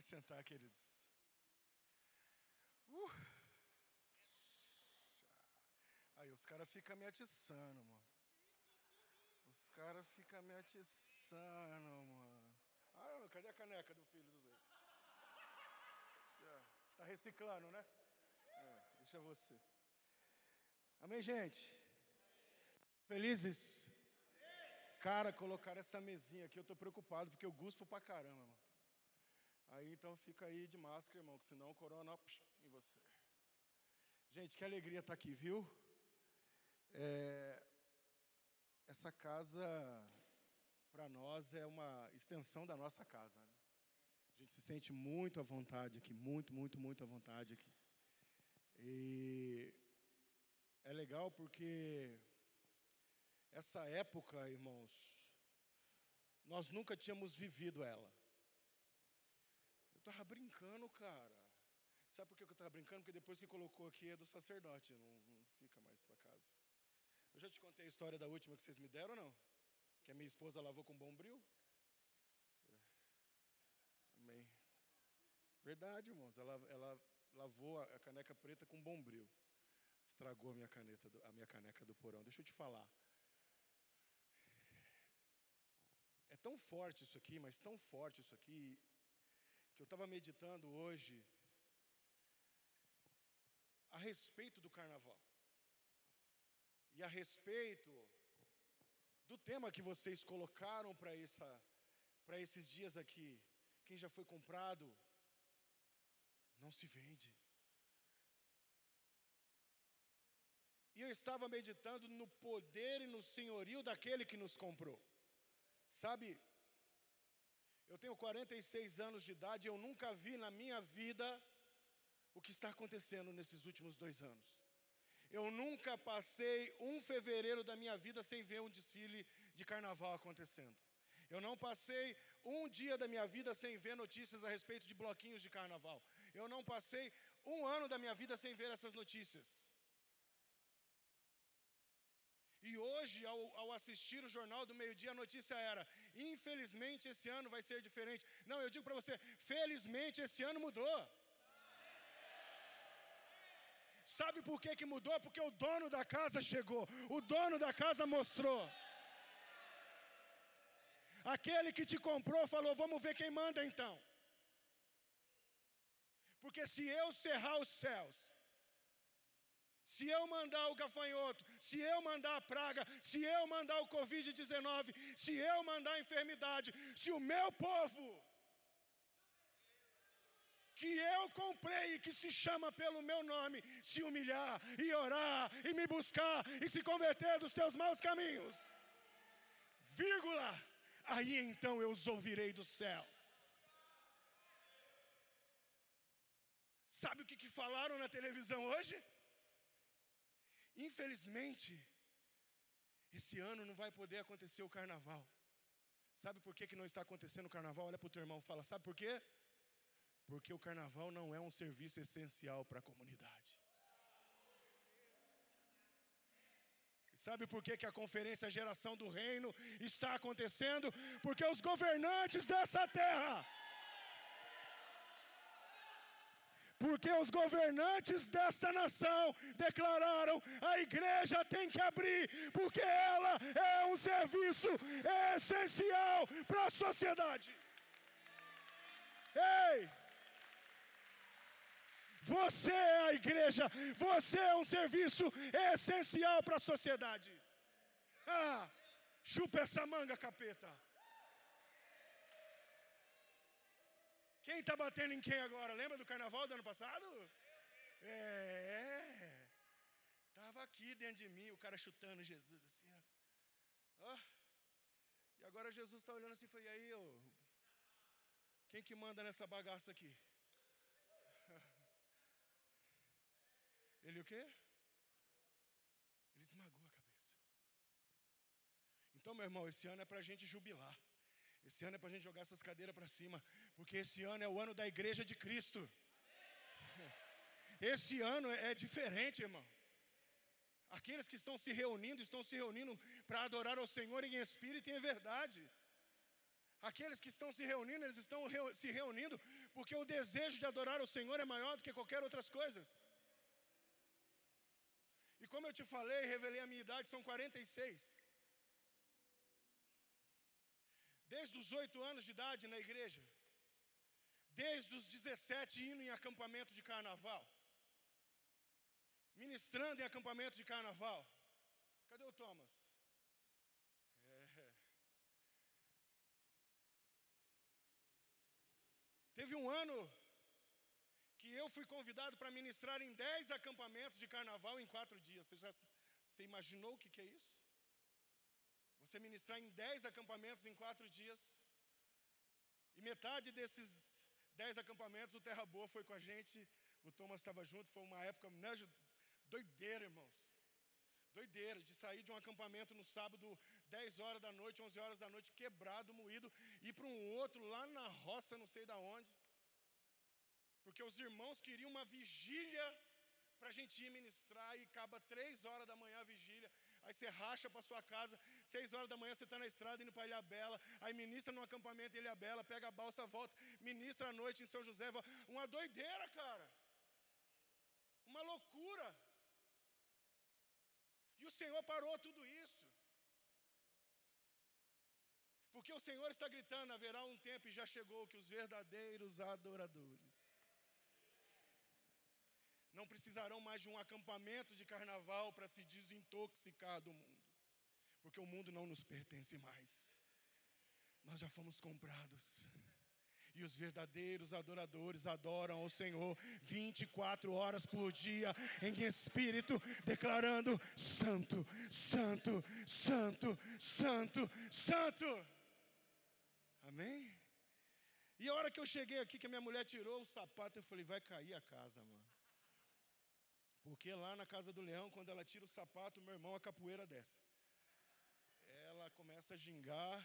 Pode sentar, queridos. Uh. Aí os caras ficam me atiçando, mano. Os caras ficam me atiçando, mano. Ah, cadê a caneca do filho do Zé? Tá reciclando, né? É, deixa você. Amém, gente? Felizes? Cara, colocaram essa mesinha aqui, eu tô preocupado, porque eu guspo pra caramba, mano. Aí então fica aí de máscara, irmão, que senão o corona psh, em você. Gente, que alegria estar tá aqui, viu? É, essa casa, para nós, é uma extensão da nossa casa. Né? A gente se sente muito à vontade aqui, muito, muito, muito à vontade aqui. E é legal porque essa época, irmãos, nós nunca tínhamos vivido ela. Eu estava brincando, cara. Sabe por que eu estava brincando? Porque depois que colocou aqui é do sacerdote, não, não fica mais para casa. Eu já te contei a história da última que vocês me deram não? Que a minha esposa lavou com bombril? É. Amém. Verdade, irmãos. Ela, ela lavou a caneca preta com bombril. Estragou a minha, caneta, a minha caneca do porão. Deixa eu te falar. É tão forte isso aqui, mas tão forte isso aqui, que eu estava meditando hoje a respeito do carnaval e a respeito do tema que vocês colocaram para esses dias aqui. Quem já foi comprado, não se vende. E eu estava meditando no poder e no senhorio daquele que nos comprou. Sabe, eu tenho 46 anos de idade e eu nunca vi na minha vida o que está acontecendo nesses últimos dois anos. Eu nunca passei um fevereiro da minha vida sem ver um desfile de carnaval acontecendo. Eu não passei um dia da minha vida sem ver notícias a respeito de bloquinhos de carnaval. Eu não passei um ano da minha vida sem ver essas notícias. E hoje, ao, ao, assistir o jornal do meio-dia, a notícia era: infelizmente esse ano vai ser diferente. Não, eu digo para você: felizmente esse ano mudou. Sabe por que, que mudou? Porque o dono da casa chegou, o dono da casa mostrou. Aquele que te comprou falou: Vamos ver quem manda então. Porque se eu cerrar os céus, se eu mandar o gafanhoto, se eu mandar a praga, se eu mandar o Covid-19, se eu mandar a enfermidade, se o meu povo que eu comprei e que se chama pelo meu nome, se humilhar e orar e me buscar e se converter dos teus maus caminhos. Vírgula. Aí então eu os ouvirei do céu. Sabe o que, que falaram na televisão hoje? Infelizmente, esse ano não vai poder acontecer o carnaval. Sabe por que, que não está acontecendo o carnaval? Olha para o teu irmão e fala: Sabe por quê? Porque o carnaval não é um serviço essencial para a comunidade. Sabe por que, que a conferência Geração do Reino está acontecendo? Porque os governantes dessa terra, porque os governantes desta nação declararam: a igreja tem que abrir, porque ela é um serviço essencial para a sociedade. Ei! Você é a igreja, você é um serviço essencial para a sociedade. Ah, chupa essa manga, capeta. Quem está batendo em quem agora? Lembra do carnaval do ano passado? É. Estava aqui dentro de mim, o cara chutando Jesus assim. Ó. Oh. E agora Jesus está olhando assim e foi, e aí, ô, quem que manda nessa bagaça aqui? Ele o quê? Ele esmagou a cabeça. Então, meu irmão, esse ano é para a gente jubilar. Esse ano é para a gente jogar essas cadeiras para cima. Porque esse ano é o ano da igreja de Cristo. Esse ano é diferente, irmão. Aqueles que estão se reunindo, estão se reunindo para adorar ao Senhor em espírito e em verdade. Aqueles que estão se reunindo, eles estão se reunindo porque o desejo de adorar o Senhor é maior do que qualquer outras coisas. E como eu te falei, revelei a minha idade, são 46. Desde os oito anos de idade na igreja, desde os 17 indo em acampamento de carnaval, ministrando em acampamento de carnaval. Cadê o Thomas? É. Teve um ano que eu fui convidado para ministrar em 10 acampamentos de carnaval em quatro dias. Você já você imaginou o que, que é isso? Você ministrar em 10 acampamentos em quatro dias. E metade desses 10 acampamentos, o Terra Boa foi com a gente. O Thomas estava junto. Foi uma época né, doideira, irmãos. Doideira, de sair de um acampamento no sábado, 10 horas da noite, 11 horas da noite, quebrado, moído, ir para um outro lá na roça, não sei da onde. Porque os irmãos queriam uma vigília para a gente ir ministrar e acaba três horas da manhã a vigília. Aí você racha para sua casa, seis horas da manhã você está na estrada indo para Ilha Bela, aí ministra no acampamento Ilha Bela, pega a balsa, volta, ministra à noite em São José, uma doideira, cara. Uma loucura. E o Senhor parou tudo isso. Porque o Senhor está gritando: haverá um tempo e já chegou que os verdadeiros adoradores não precisarão mais de um acampamento de carnaval para se desintoxicar do mundo, porque o mundo não nos pertence mais. Nós já fomos comprados. E os verdadeiros adoradores adoram ao Senhor 24 horas por dia, em espírito, declarando: Santo, Santo, Santo, Santo, Santo. Amém? E a hora que eu cheguei aqui, que a minha mulher tirou o sapato, eu falei: vai cair a casa, mano. Porque lá na casa do leão, quando ela tira o sapato, meu irmão, a capoeira desce. Ela começa a gingar.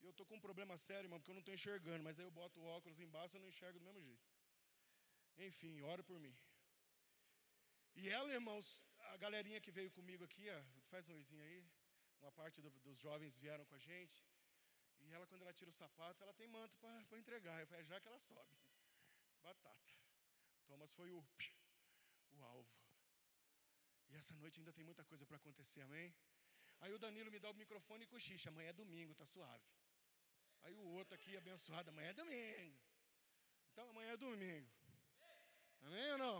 E eu tô com um problema sério, irmão, porque eu não estou enxergando. Mas aí eu boto o óculos embaixo e eu não enxergo do mesmo jeito. Enfim, ora por mim. E ela, irmãos, a galerinha que veio comigo aqui, ó, faz um oizinho aí. Uma parte do, dos jovens vieram com a gente. E ela, quando ela tira o sapato, ela tem manto para entregar. Eu falei, é já que ela sobe. Batata. Thomas foi o o alvo. E essa noite ainda tem muita coisa para acontecer, amém? Aí o Danilo me dá o microfone e cochicha, amanhã é domingo, tá suave. Aí o outro aqui abençoado, amanhã é domingo. Então amanhã é domingo. Amém ou não?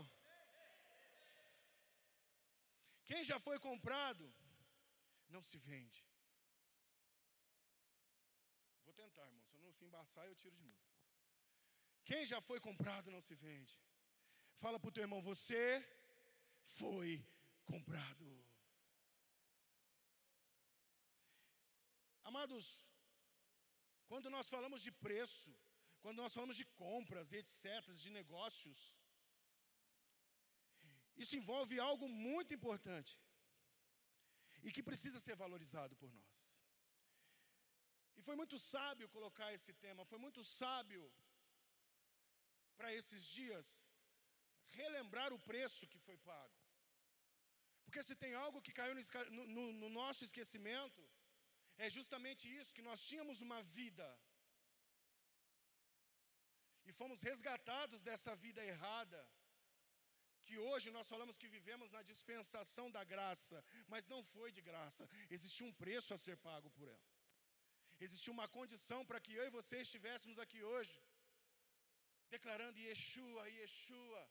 Quem já foi comprado, não se vende. Vou tentar, irmão. Se eu não se embaçar, eu tiro de novo. Quem já foi comprado, não se vende. Fala para o teu irmão, você foi comprado. Amados, quando nós falamos de preço, quando nós falamos de compras, etc., de negócios, isso envolve algo muito importante e que precisa ser valorizado por nós. E foi muito sábio colocar esse tema, foi muito sábio para esses dias relembrar o preço que foi pago. Porque se tem algo que caiu no, no, no nosso esquecimento, é justamente isso: que nós tínhamos uma vida e fomos resgatados dessa vida errada. Que hoje nós falamos que vivemos na dispensação da graça, mas não foi de graça, existiu um preço a ser pago por ela. Existiu uma condição para que eu e você estivéssemos aqui hoje, declarando Yeshua, Yeshua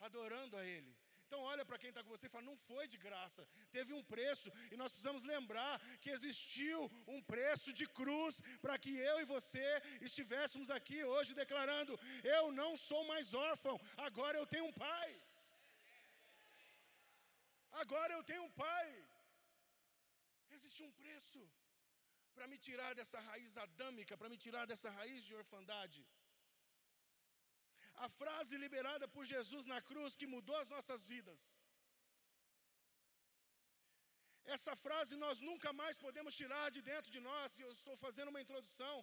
adorando a Ele. Então olha para quem está com você e fala, não foi de graça, teve um preço, e nós precisamos lembrar que existiu um preço de cruz para que eu e você estivéssemos aqui hoje declarando: eu não sou mais órfão, agora eu tenho um pai. Agora eu tenho um pai. Existe um preço para me tirar dessa raiz adâmica, para me tirar dessa raiz de orfandade. A frase liberada por Jesus na cruz que mudou as nossas vidas. Essa frase nós nunca mais podemos tirar de dentro de nós, e eu estou fazendo uma introdução.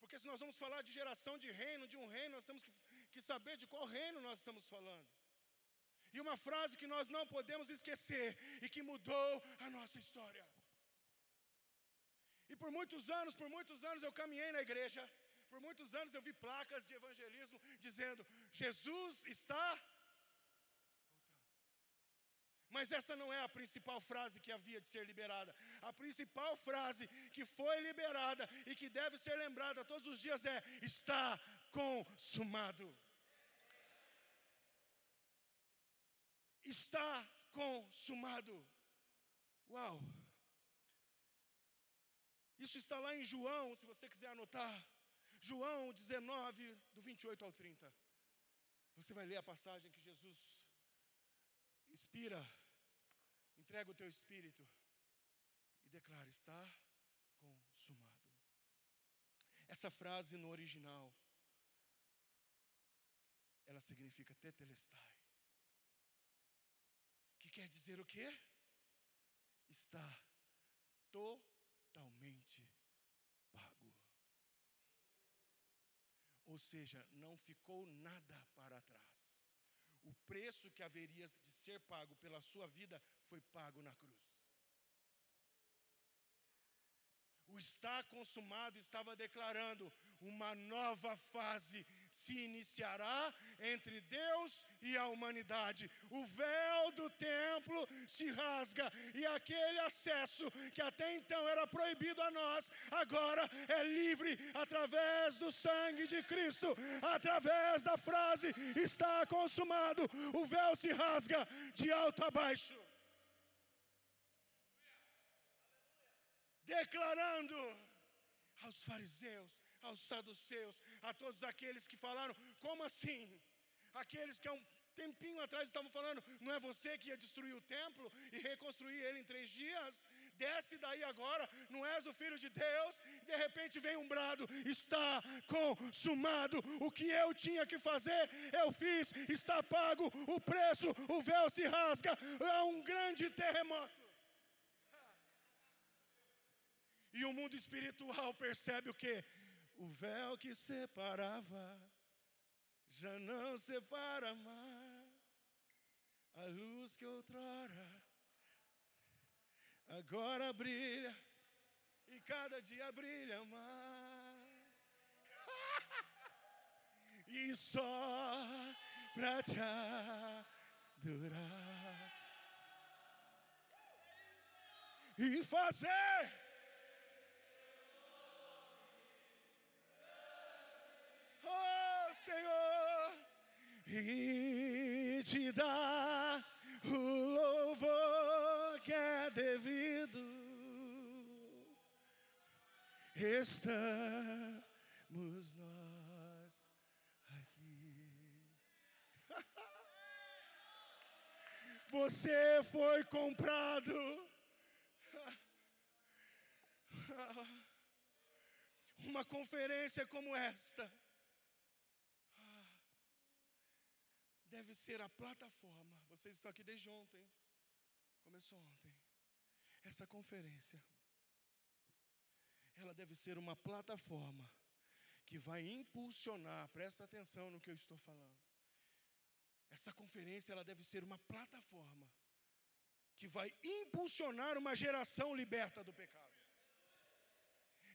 Porque se nós vamos falar de geração de reino, de um reino, nós temos que, que saber de qual reino nós estamos falando. E uma frase que nós não podemos esquecer e que mudou a nossa história. E por muitos anos, por muitos anos eu caminhei na igreja, por muitos anos eu vi placas de evangelismo dizendo: Jesus está voltando. Mas essa não é a principal frase que havia de ser liberada. A principal frase que foi liberada e que deve ser lembrada todos os dias é: está consumado. Está consumado. Uau! Isso está lá em João, se você quiser anotar. João 19, do 28 ao 30. Você vai ler a passagem que Jesus inspira, entrega o teu espírito e declara: está consumado. Essa frase no original, ela significa tetelestai. Que quer dizer o quê? Está totalmente pago. Ou seja, não ficou nada para trás. O preço que haveria de ser pago pela sua vida foi pago na cruz. O está consumado estava declarando: uma nova fase se iniciará entre Deus e a humanidade. O véu do templo se rasga e aquele acesso que até então era proibido a nós, agora é livre através do sangue de Cristo, através da frase: está consumado. O véu se rasga de alto a baixo. declarando aos fariseus, aos saduceus, a todos aqueles que falaram: como assim? Aqueles que há um tempinho atrás estavam falando: não é você que ia destruir o templo e reconstruir ele em três dias? Desce daí agora, não és o filho de Deus. De repente vem um brado: está consumado. O que eu tinha que fazer, eu fiz, está pago o preço, o véu se rasga. É um grande terremoto. E o mundo espiritual percebe o que? O véu que separava já não separa mais. A luz que outrora agora brilha e cada dia brilha mais. e só pra te adorar e fazer oh Senhor, e te dá o louvor que é devido. Estamos nós aqui. Você foi comprado. Uma conferência como esta deve ser a plataforma. Vocês estão aqui desde ontem. Começou ontem. Essa conferência. Ela deve ser uma plataforma que vai impulsionar, presta atenção no que eu estou falando. Essa conferência ela deve ser uma plataforma que vai impulsionar uma geração liberta do pecado.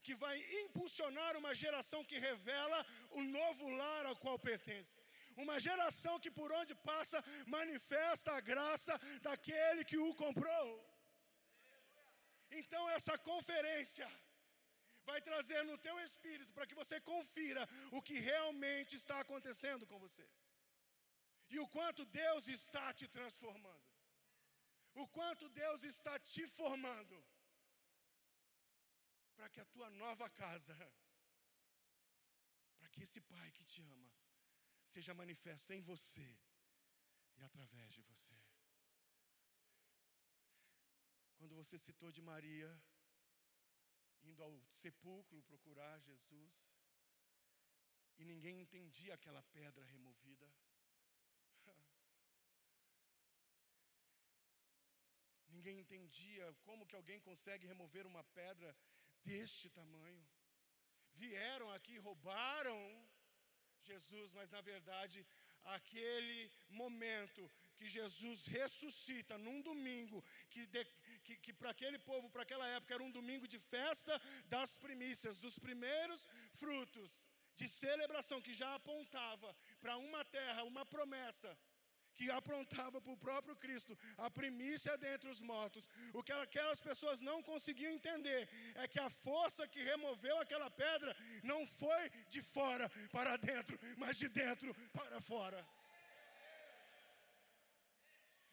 Que vai impulsionar uma geração que revela o novo lar ao qual pertence uma geração que por onde passa manifesta a graça daquele que o comprou. Então essa conferência vai trazer no teu espírito para que você confira o que realmente está acontecendo com você. E o quanto Deus está te transformando. O quanto Deus está te formando. Para que a tua nova casa, para que esse pai que te ama, seja manifesto em você e através de você. Quando você citou de Maria, indo ao sepulcro procurar Jesus, e ninguém entendia aquela pedra removida. Ninguém entendia como que alguém consegue remover uma pedra deste tamanho. Vieram aqui, roubaram Jesus, mas na verdade, aquele momento que Jesus ressuscita num domingo, que, que, que para aquele povo, para aquela época, era um domingo de festa das primícias, dos primeiros frutos, de celebração, que já apontava para uma terra, uma promessa que aprontava para o próprio Cristo, a primícia dentre os mortos. O que aquelas pessoas não conseguiam entender é que a força que removeu aquela pedra não foi de fora para dentro, mas de dentro para fora.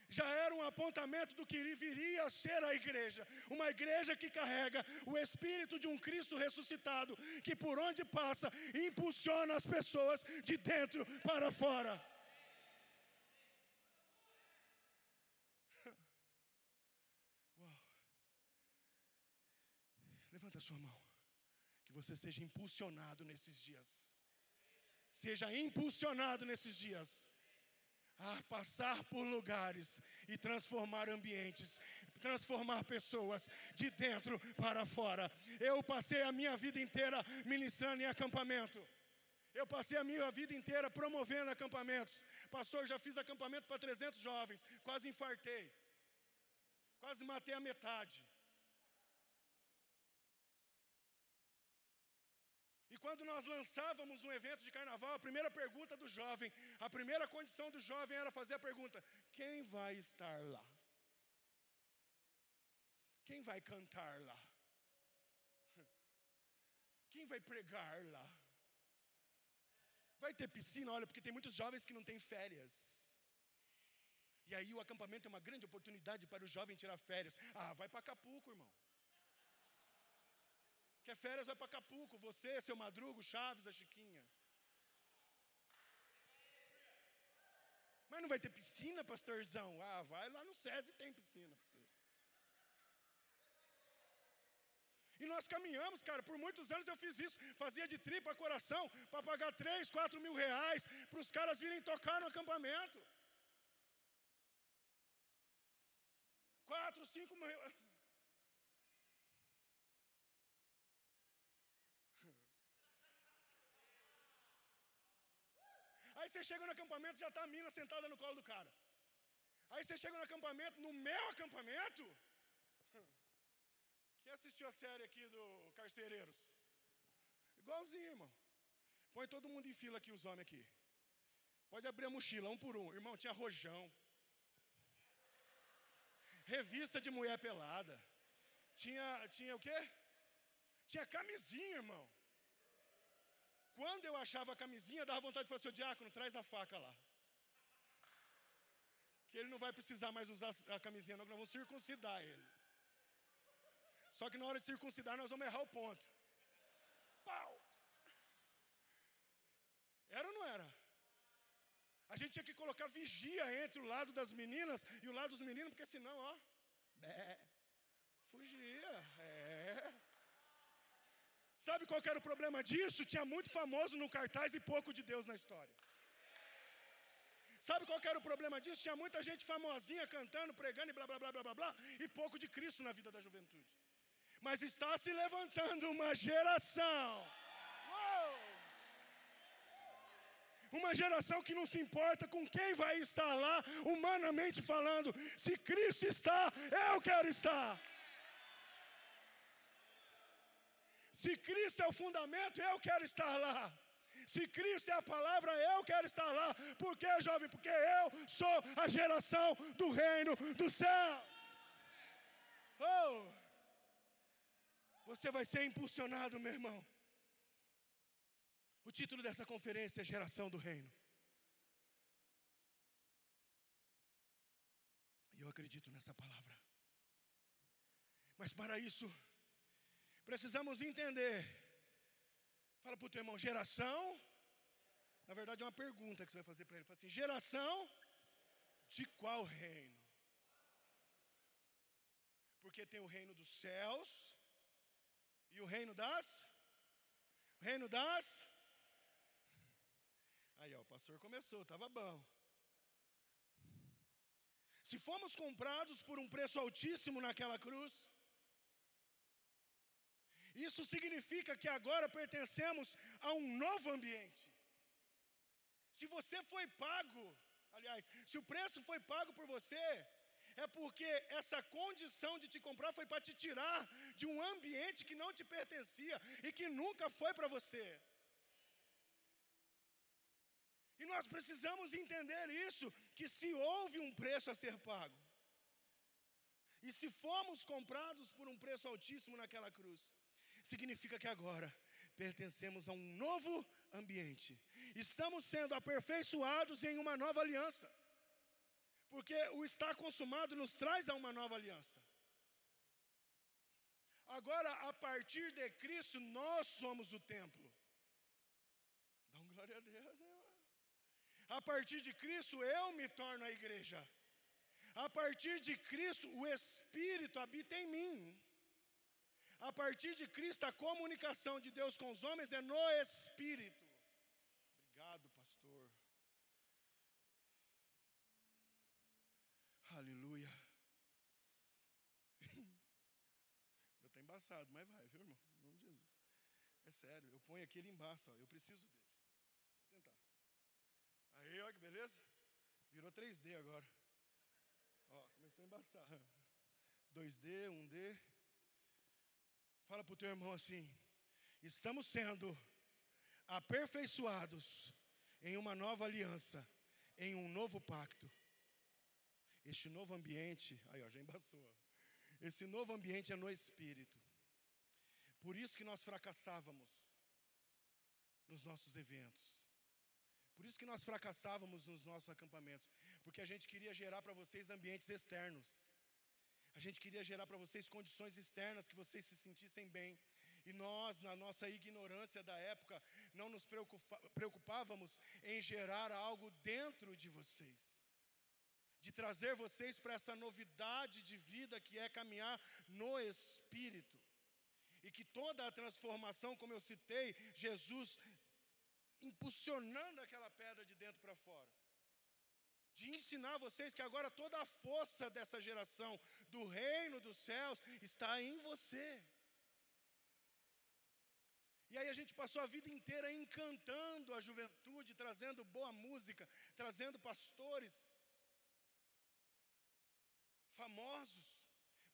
Já era um apontamento do que viria a ser a igreja, uma igreja que carrega o espírito de um Cristo ressuscitado, que por onde passa impulsiona as pessoas de dentro para fora. Levanta a sua mão. Que você seja impulsionado nesses dias. Seja impulsionado nesses dias. A passar por lugares e transformar ambientes, transformar pessoas de dentro para fora. Eu passei a minha vida inteira ministrando em acampamento. Eu passei a minha vida inteira promovendo acampamentos. Pastor, já fiz acampamento para 300 jovens, quase infartei. Quase matei a metade. E quando nós lançávamos um evento de carnaval, a primeira pergunta do jovem, a primeira condição do jovem era fazer a pergunta: quem vai estar lá? Quem vai cantar lá? Quem vai pregar lá? Vai ter piscina? Olha, porque tem muitos jovens que não têm férias. E aí o acampamento é uma grande oportunidade para o jovem tirar férias. Ah, vai para Acapulco, irmão. Quer férias, vai para Acapulco. Você, seu Madrugo, Chaves, a Chiquinha. Mas não vai ter piscina, pastorzão? Ah, vai lá no SESI tem piscina você. E nós caminhamos, cara, por muitos anos eu fiz isso, fazia de tripa coração, para pagar 3, 4 mil reais, para os caras virem tocar no acampamento. 4, 5 mil reais. Aí você chega no acampamento, já está a mina sentada no colo do cara. Aí você chega no acampamento, no meu acampamento. Quem assistiu a série aqui do Carcereiros? Igualzinho, irmão. Põe todo mundo em fila aqui, os homens aqui. Pode abrir a mochila, um por um. Irmão, tinha rojão. Revista de mulher pelada. Tinha, tinha o quê? Tinha camisinha, irmão. Quando eu achava a camisinha, dava vontade de falar, seu diácono, traz a faca lá. Que ele não vai precisar mais usar a camisinha, não, nós vamos circuncidar ele. Só que na hora de circuncidar, nós vamos errar o ponto. Pau! Era ou não era? A gente tinha que colocar vigia entre o lado das meninas e o lado dos meninos, porque senão, ó, bé, fugia. É. Sabe qual era o problema disso? Tinha muito famoso no cartaz e pouco de Deus na história. Sabe qual era o problema disso? Tinha muita gente famosinha cantando, pregando e blá blá blá blá blá blá, e pouco de Cristo na vida da juventude. Mas está se levantando uma geração. Uou! Uma geração que não se importa com quem vai estar lá, humanamente falando. Se Cristo está, eu quero estar. Se Cristo é o fundamento, eu quero estar lá. Se Cristo é a palavra, eu quero estar lá. Por quê, jovem? Porque eu sou a geração do reino do céu. Oh! Você vai ser impulsionado, meu irmão. O título dessa conferência é Geração do Reino. E eu acredito nessa palavra. Mas para isso, Precisamos entender. Fala para o teu irmão, geração. Na verdade, é uma pergunta que você vai fazer para ele. Fala assim: geração de qual reino? Porque tem o reino dos céus e o reino das. O reino das. Aí, ó, o pastor começou, estava bom. Se fomos comprados por um preço altíssimo naquela cruz, isso significa que agora pertencemos a um novo ambiente. Se você foi pago, aliás, se o preço foi pago por você, é porque essa condição de te comprar foi para te tirar de um ambiente que não te pertencia e que nunca foi para você. E nós precisamos entender isso: que se houve um preço a ser pago, e se fomos comprados por um preço altíssimo naquela cruz, significa que agora pertencemos a um novo ambiente, estamos sendo aperfeiçoados em uma nova aliança. Porque o estar consumado nos traz a uma nova aliança. Agora, a partir de Cristo, nós somos o templo. Dá um glória a Deus. A partir de Cristo, eu me torno a igreja. A partir de Cristo, o Espírito habita em mim. A partir de Cristo, a comunicação de Deus com os homens é no Espírito. Obrigado, pastor. Aleluia. Ainda está embaçado, mas vai, viu, irmão? Em nome de Jesus. É sério, eu ponho aqui, ele embaça, ó, eu preciso dele. Vou tentar. Aí, ó, que beleza? Virou 3D agora. Ó, começou a embaçar. 2D, 1D. Fala para o teu irmão assim: estamos sendo aperfeiçoados em uma nova aliança, em um novo pacto. Este novo ambiente, aí ó, já embaçou. Esse novo ambiente é no espírito. Por isso que nós fracassávamos nos nossos eventos. Por isso que nós fracassávamos nos nossos acampamentos, porque a gente queria gerar para vocês ambientes externos. A gente queria gerar para vocês condições externas que vocês se sentissem bem. E nós, na nossa ignorância da época, não nos preocupávamos em gerar algo dentro de vocês de trazer vocês para essa novidade de vida que é caminhar no Espírito. E que toda a transformação, como eu citei, Jesus impulsionando aquela pedra de dentro para fora. De ensinar vocês que agora toda a força dessa geração do reino dos céus está em você. E aí a gente passou a vida inteira encantando a juventude, trazendo boa música, trazendo pastores famosos.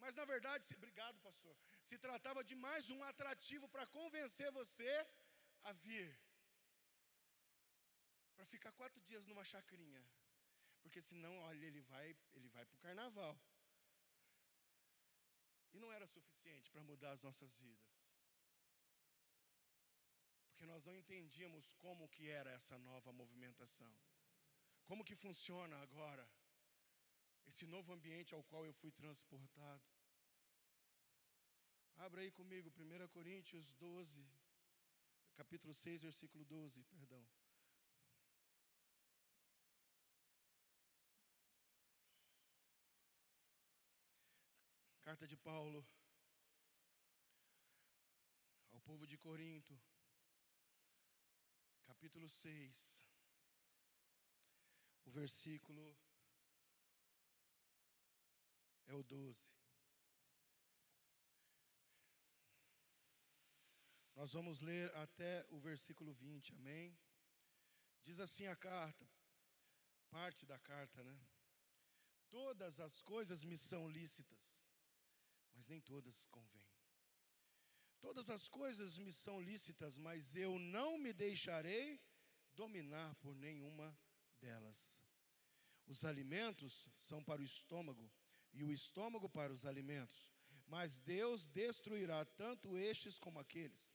Mas na verdade, se, obrigado, pastor. Se tratava de mais um atrativo para convencer você a vir. Para ficar quatro dias numa chacrinha. Porque senão, olha, ele vai, ele vai para o carnaval. E não era suficiente para mudar as nossas vidas. Porque nós não entendíamos como que era essa nova movimentação. Como que funciona agora esse novo ambiente ao qual eu fui transportado. Abra aí comigo, 1 Coríntios 12, capítulo 6, versículo 12, perdão. Carta de Paulo ao povo de Corinto, capítulo 6, o versículo é o 12. Nós vamos ler até o versículo 20, amém? Diz assim a carta, parte da carta, né? Todas as coisas me são lícitas, mas nem todas convêm. Todas as coisas me são lícitas, mas eu não me deixarei dominar por nenhuma delas. Os alimentos são para o estômago e o estômago para os alimentos, mas Deus destruirá tanto estes como aqueles.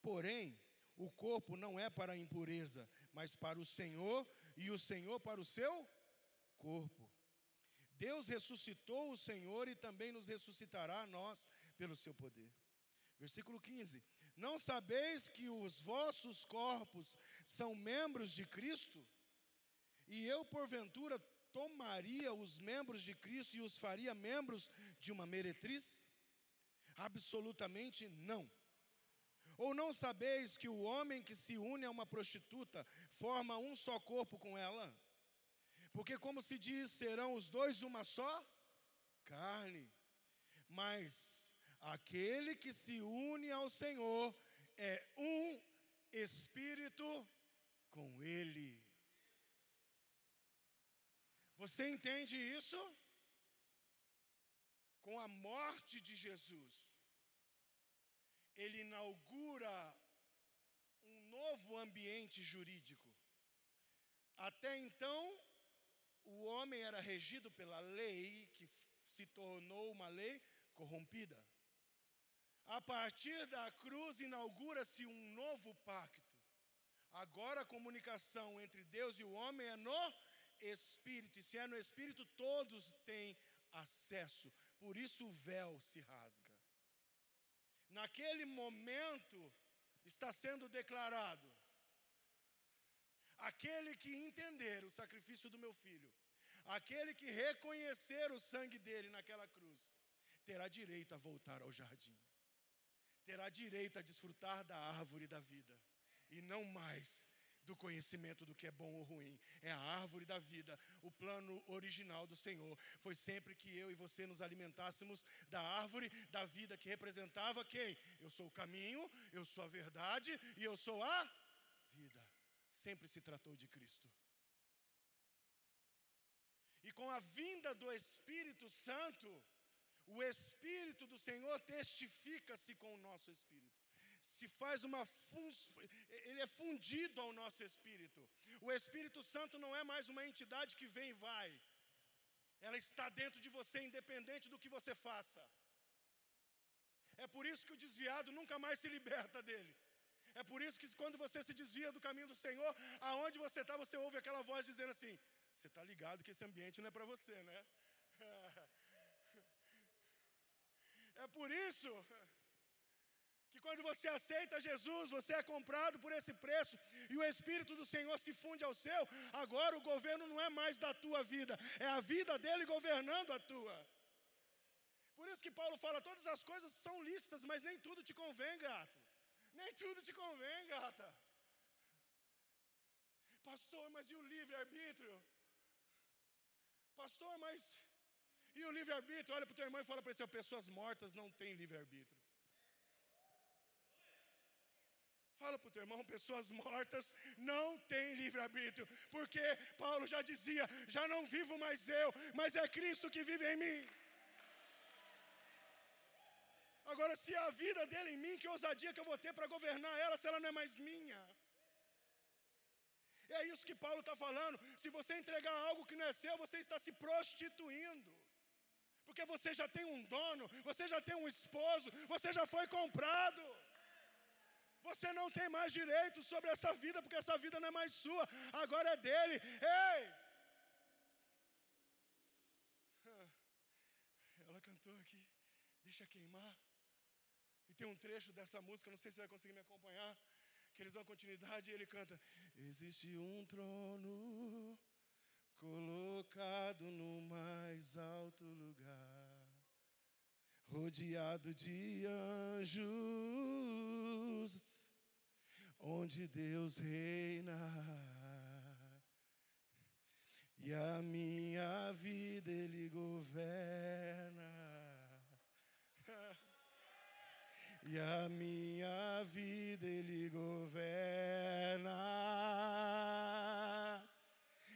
Porém, o corpo não é para a impureza, mas para o Senhor, e o Senhor para o seu corpo. Deus ressuscitou o Senhor e também nos ressuscitará a nós pelo seu poder. Versículo 15: Não sabeis que os vossos corpos são membros de Cristo? E eu, porventura, tomaria os membros de Cristo e os faria membros de uma meretriz? Absolutamente não. Ou não sabeis que o homem que se une a uma prostituta forma um só corpo com ela? Porque, como se diz, serão os dois uma só carne. Mas aquele que se une ao Senhor é um espírito com Ele. Você entende isso? com a morte de Jesus, ele inaugura um novo ambiente jurídico. Até então, o homem era regido pela lei, que se tornou uma lei corrompida. A partir da cruz, inaugura-se um novo pacto. Agora a comunicação entre Deus e o homem é no Espírito, e se é no Espírito, todos têm acesso. Por isso o véu se rasga. Naquele momento está sendo declarado: aquele que entender o sacrifício do meu filho, aquele que reconhecer o sangue dele naquela cruz, terá direito a voltar ao jardim, terá direito a desfrutar da árvore da vida, e não mais do conhecimento do que é bom ou ruim. É a árvore da vida. O plano original do Senhor foi sempre que eu e você nos alimentássemos da árvore da vida que representava quem? Eu sou o caminho, eu sou a verdade e eu sou a vida. Sempre se tratou de Cristo. E com a vinda do Espírito Santo, o Espírito do Senhor testifica-se com o nosso Espírito se faz uma ele é fundido ao nosso espírito. O Espírito Santo não é mais uma entidade que vem e vai. Ela está dentro de você independente do que você faça. É por isso que o desviado nunca mais se liberta dele. É por isso que quando você se desvia do caminho do Senhor, aonde você está, você ouve aquela voz dizendo assim: você está ligado que esse ambiente não é para você, né? É por isso que quando você aceita Jesus, você é comprado por esse preço e o Espírito do Senhor se funde ao seu, agora o governo não é mais da tua vida, é a vida dele governando a tua. Por isso que Paulo fala: todas as coisas são lícitas, mas nem tudo te convém, gato. Nem tudo te convém, gata. Pastor, mas e o livre-arbítrio? Pastor, mas e o livre-arbítrio? Olha para o teu irmão e fala para ele: pessoas mortas não têm livre-arbítrio. Fala para o teu irmão, pessoas mortas não têm livre-arbítrio, porque Paulo já dizia: já não vivo mais eu, mas é Cristo que vive em mim. Agora, se a vida dele em mim, que ousadia que eu vou ter para governar ela, se ela não é mais minha? É isso que Paulo está falando. Se você entregar algo que não é seu, você está se prostituindo. Porque você já tem um dono, você já tem um esposo, você já foi comprado. Você não tem mais direito sobre essa vida, porque essa vida não é mais sua, agora é dele. Ei! Ela cantou aqui, deixa queimar. E tem um trecho dessa música, não sei se você vai conseguir me acompanhar, que eles dão continuidade e ele canta: Existe um trono colocado no mais alto lugar rodeado de anjos, onde Deus reina. E a minha vida Ele governa. E a minha vida Ele governa.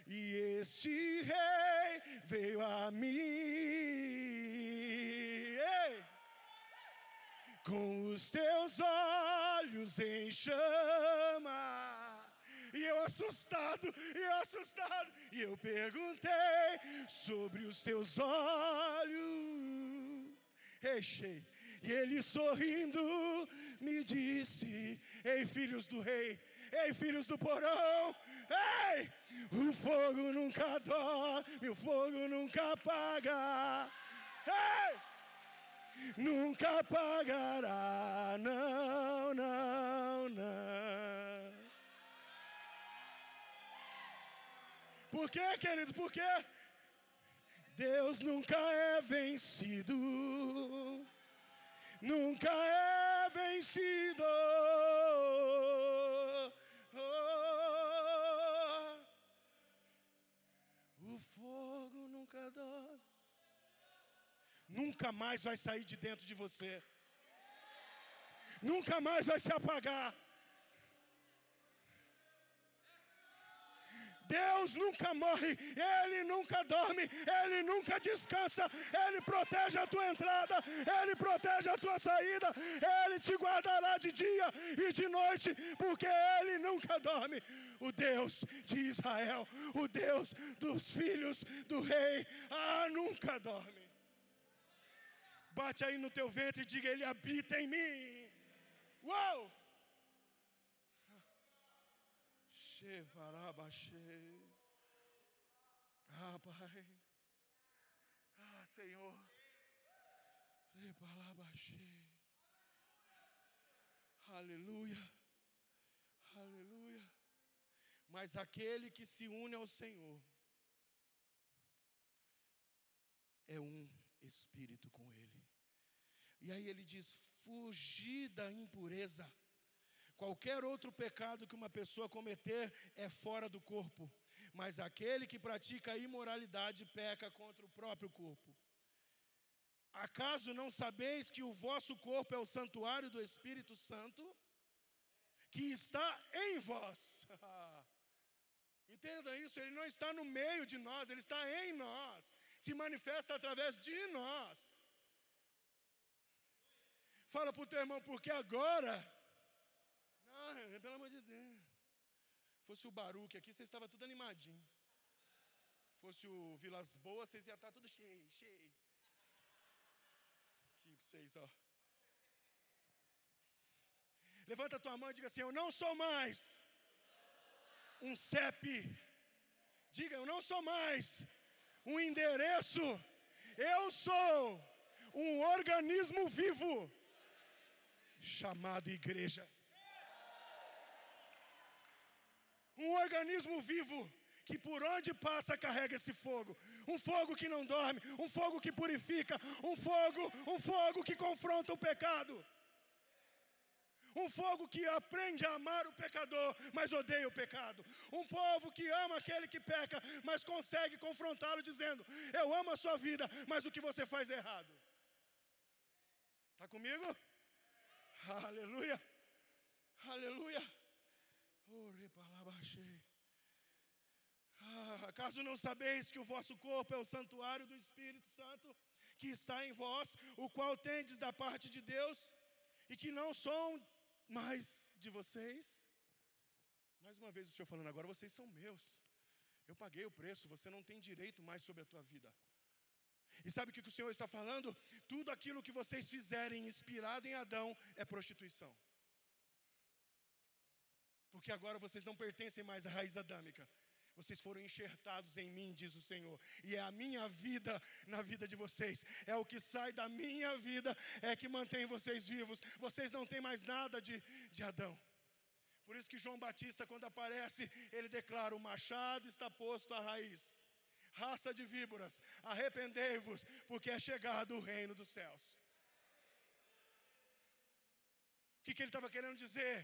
E este rei veio a mim com os teus olhos em chama. E eu assustado, e eu assustado, e eu perguntei sobre os teus olhos. Rechei. E ele sorrindo me disse: Ei, filhos do rei, ei, filhos do porão, ei, o fogo nunca dorme, o fogo nunca apaga. Ei! nunca apagará. Não, não, não. Por quê, querido? Por quê? Deus nunca é vencido. Nunca é vencido. Oh, o fogo nunca dorme nunca mais vai sair de dentro de você, nunca mais vai se apagar. Deus nunca morre, Ele nunca dorme, Ele nunca descansa, Ele protege a tua entrada, Ele protege a tua saída, Ele te guardará de dia e de noite, porque Ele nunca dorme. O Deus de Israel, o Deus dos filhos do rei, ah, nunca dorme. Bate aí no teu ventre e diga: Ele habita em mim. Uau! Ah, Pai. Ah, Senhor. Aleluia. Aleluia. Mas aquele que se une ao Senhor é um espírito com Ele. E aí ele diz: fugir da impureza. Qualquer outro pecado que uma pessoa cometer é fora do corpo, mas aquele que pratica a imoralidade peca contra o próprio corpo. Acaso não sabeis que o vosso corpo é o santuário do Espírito Santo, que está em vós? Entenda isso, ele não está no meio de nós, ele está em nós, se manifesta através de nós. Fala para o teu irmão, porque agora, pelo amor de Deus, fosse o Baruque aqui, você estava tudo animadinho. Fosse o Vilas Boas, vocês iam estar tudo cheio, cheio vocês, ó. Levanta a tua mão e diga assim: Eu não sou mais um CEP. Diga, eu não sou mais um endereço. Eu sou um organismo vivo chamado igreja. Um organismo vivo que por onde passa carrega esse fogo. Um fogo que não dorme, um fogo que purifica, um fogo, um fogo que confronta o pecado. Um fogo que aprende a amar o pecador, mas odeia o pecado. Um povo que ama aquele que peca, mas consegue confrontá-lo dizendo: Eu amo a sua vida, mas o que você faz é errado. Está comigo? Aleluia. Aleluia. Ah, acaso não sabeis que o vosso corpo é o santuário do Espírito Santo que está em vós, o qual tendes da parte de Deus, e que não são mais de vocês? Mais uma vez o Senhor falando, agora vocês são meus. Eu paguei o preço, você não tem direito mais sobre a tua vida. E sabe o que o Senhor está falando? Tudo aquilo que vocês fizerem inspirado em Adão é prostituição. Porque agora vocês não pertencem mais à raiz adâmica, vocês foram enxertados em mim, diz o Senhor, e é a minha vida na vida de vocês, é o que sai da minha vida, é que mantém vocês vivos. Vocês não têm mais nada de, de Adão. Por isso que João Batista, quando aparece, ele declara: O machado está posto à raiz, raça de víboras, arrependei-vos, porque é chegado o reino dos céus. O que, que ele estava querendo dizer?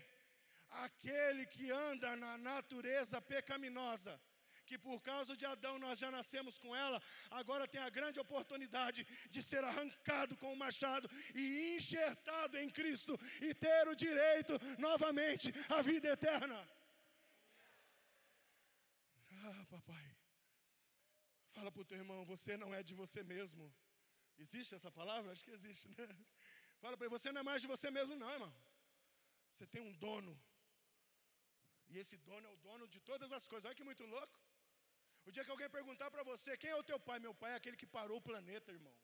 Aquele que anda na natureza pecaminosa, que por causa de Adão nós já nascemos com ela, agora tem a grande oportunidade de ser arrancado com o machado e enxertado em Cristo e ter o direito novamente à vida eterna. Ah, papai, fala para o teu irmão, você não é de você mesmo. Existe essa palavra? Acho que existe, né? Fala para ele, você não é mais de você mesmo, não, irmão. Você tem um dono. E esse dono é o dono de todas as coisas. Olha que muito louco. O dia que alguém perguntar para você quem é o teu pai, meu pai é aquele que parou o planeta, irmão.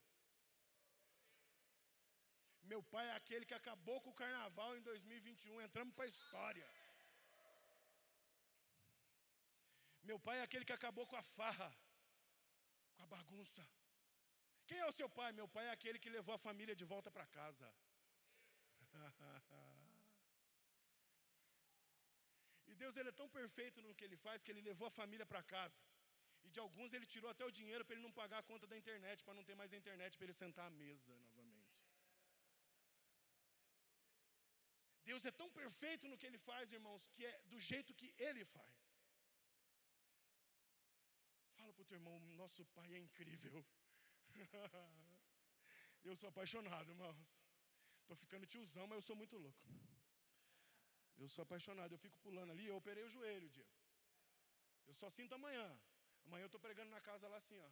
Meu pai é aquele que acabou com o carnaval em 2021. Entramos para a história. Meu pai é aquele que acabou com a farra, com a bagunça. Quem é o seu pai? Meu pai é aquele que levou a família de volta para casa. E Deus ele é tão perfeito no que ele faz que ele levou a família para casa. E de alguns ele tirou até o dinheiro para ele não pagar a conta da internet, para não ter mais a internet para ele sentar à mesa novamente. Deus é tão perfeito no que ele faz, irmãos, que é do jeito que ele faz. Fala para o teu irmão, nosso pai é incrível. eu sou apaixonado, irmãos. Estou ficando tiozão, mas eu sou muito louco. Eu sou apaixonado, eu fico pulando ali, eu operei o joelho, Diego. Eu só sinto amanhã. Amanhã eu estou pregando na casa lá assim, ó.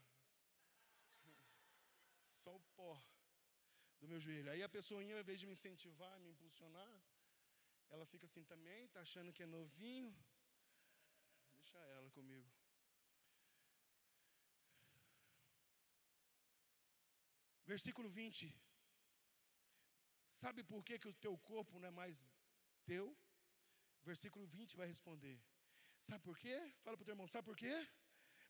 Só o pó do meu joelho. Aí a pessoinha, ao invés de me incentivar, me impulsionar, ela fica assim também, tá achando que é novinho. Deixa ela comigo. Versículo 20. Sabe por que, que o teu corpo não é mais teu? Versículo 20 vai responder. Sabe por quê? Fala para o teu irmão, sabe por quê?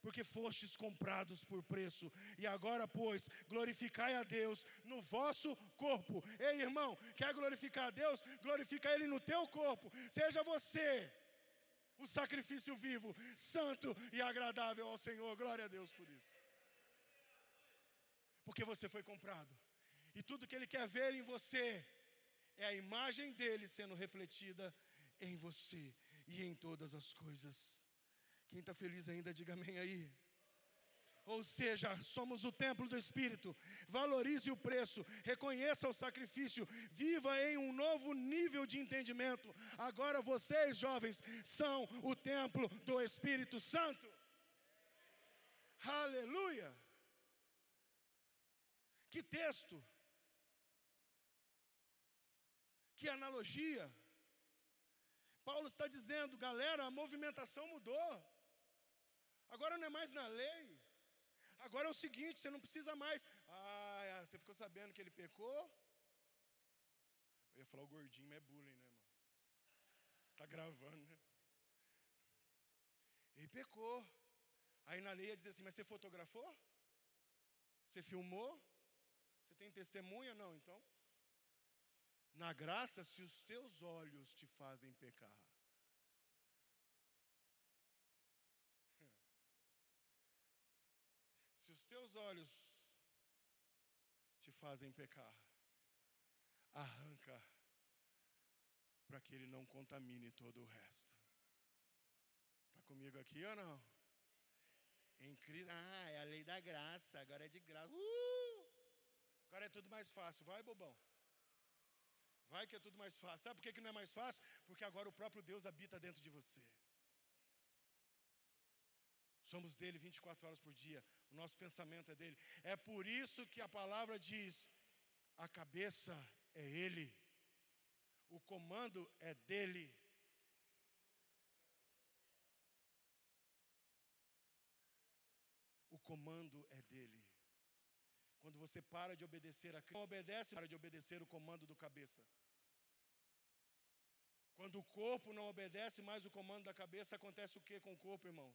Porque fostes comprados por preço, e agora, pois, glorificai a Deus no vosso corpo. Ei, irmão, quer glorificar a Deus? Glorifica Ele no teu corpo. Seja você o sacrifício vivo, santo e agradável ao Senhor. Glória a Deus por isso. Porque você foi comprado. E tudo que Ele quer ver em você é a imagem dele sendo refletida em você e em todas as coisas. Quem está feliz ainda, diga amém aí. Ou seja, somos o templo do Espírito. Valorize o preço, reconheça o sacrifício, viva em um novo nível de entendimento. Agora vocês, jovens, são o templo do Espírito Santo. Aleluia! Que texto! Que analogia! Paulo está dizendo, galera, a movimentação mudou. Agora não é mais na lei. Agora é o seguinte, você não precisa mais. Ah, é, você ficou sabendo que ele pecou? Eu ia falar o gordinho, mas é bullying, né, irmão? Tá gravando, né? Ele pecou. Aí na lei ia dizer assim, mas você fotografou? Você filmou? Você tem testemunha? Não, então. Na graça, se os teus olhos te fazem pecar. Se os teus olhos te fazem pecar, arranca para que ele não contamine todo o resto. Está comigo aqui ou não? Em Cristo, ah, é a lei da graça, agora é de graça. Uh! Agora é tudo mais fácil, vai, bobão. Vai que é tudo mais fácil. Sabe por que, não é mais fácil? Porque agora o próprio Deus habita dentro de você. Somos dele 24 horas por dia. O nosso pensamento é dele. É por isso que a palavra diz: a cabeça é ele, o comando é dele. O comando é dele. Quando você para de obedecer a Cristo, não obedece, para de obedecer o comando do cabeça. Quando o corpo não obedece mais o comando da cabeça, acontece o que com o corpo, irmão?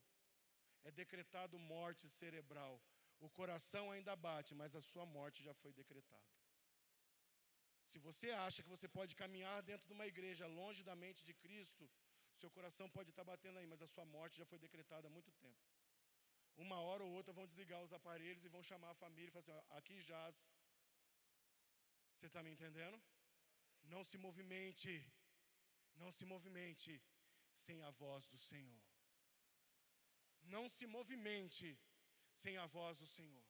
é decretado morte cerebral. O coração ainda bate, mas a sua morte já foi decretada. Se você acha que você pode caminhar dentro de uma igreja longe da mente de Cristo, seu coração pode estar batendo aí, mas a sua morte já foi decretada há muito tempo. Uma hora ou outra vão desligar os aparelhos e vão chamar a família e falar assim: aqui jaz. Você está me entendendo? Não se movimente, não se movimente sem a voz do Senhor. Não se movimente sem a voz do Senhor.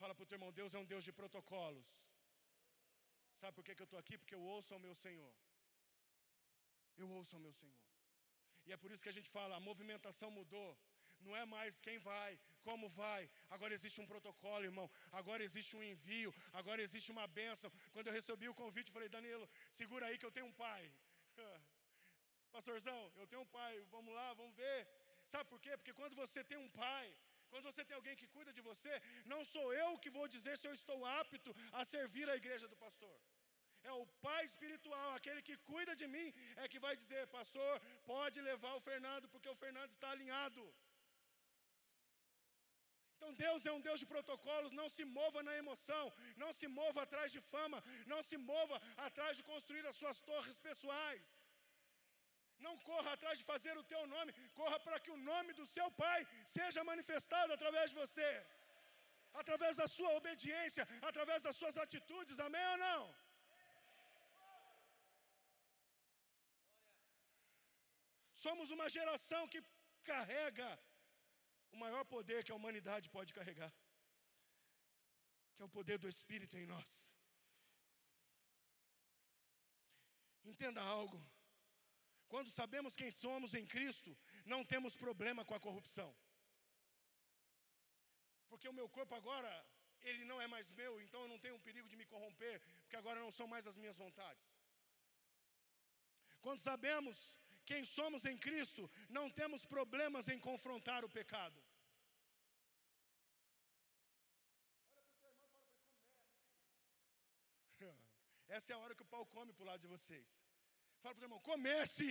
Fala para o teu irmão, Deus é um Deus de protocolos. Sabe por que, que eu estou aqui? Porque eu ouço ao meu Senhor. Eu ouço ao meu Senhor. E é por isso que a gente fala, a movimentação mudou. Não é mais quem vai, como vai. Agora existe um protocolo, irmão. Agora existe um envio. Agora existe uma bênção. Quando eu recebi o convite, falei, Danilo, segura aí que eu tenho um pai. Pastorzão, eu tenho um pai. Vamos lá, vamos ver. Sabe por quê? Porque quando você tem um pai, quando você tem alguém que cuida de você, não sou eu que vou dizer se eu estou apto a servir a igreja do pastor. É o pai espiritual, aquele que cuida de mim, é que vai dizer: Pastor, pode levar o Fernando, porque o Fernando está alinhado. Então Deus é um Deus de protocolos, não se mova na emoção, não se mova atrás de fama, não se mova atrás de construir as suas torres pessoais. Não corra atrás de fazer o teu nome, corra para que o nome do seu Pai seja manifestado através de você, através da sua obediência, através das suas atitudes, amém ou não? Somos uma geração que carrega o maior poder que a humanidade pode carregar, que é o poder do Espírito em nós. Entenda algo. Quando sabemos quem somos em Cristo, não temos problema com a corrupção. Porque o meu corpo agora, ele não é mais meu, então eu não tenho um perigo de me corromper, porque agora não são mais as minhas vontades. Quando sabemos quem somos em Cristo, não temos problemas em confrontar o pecado. Essa é a hora que o pau come para o lado de vocês. Fala para o irmão, comece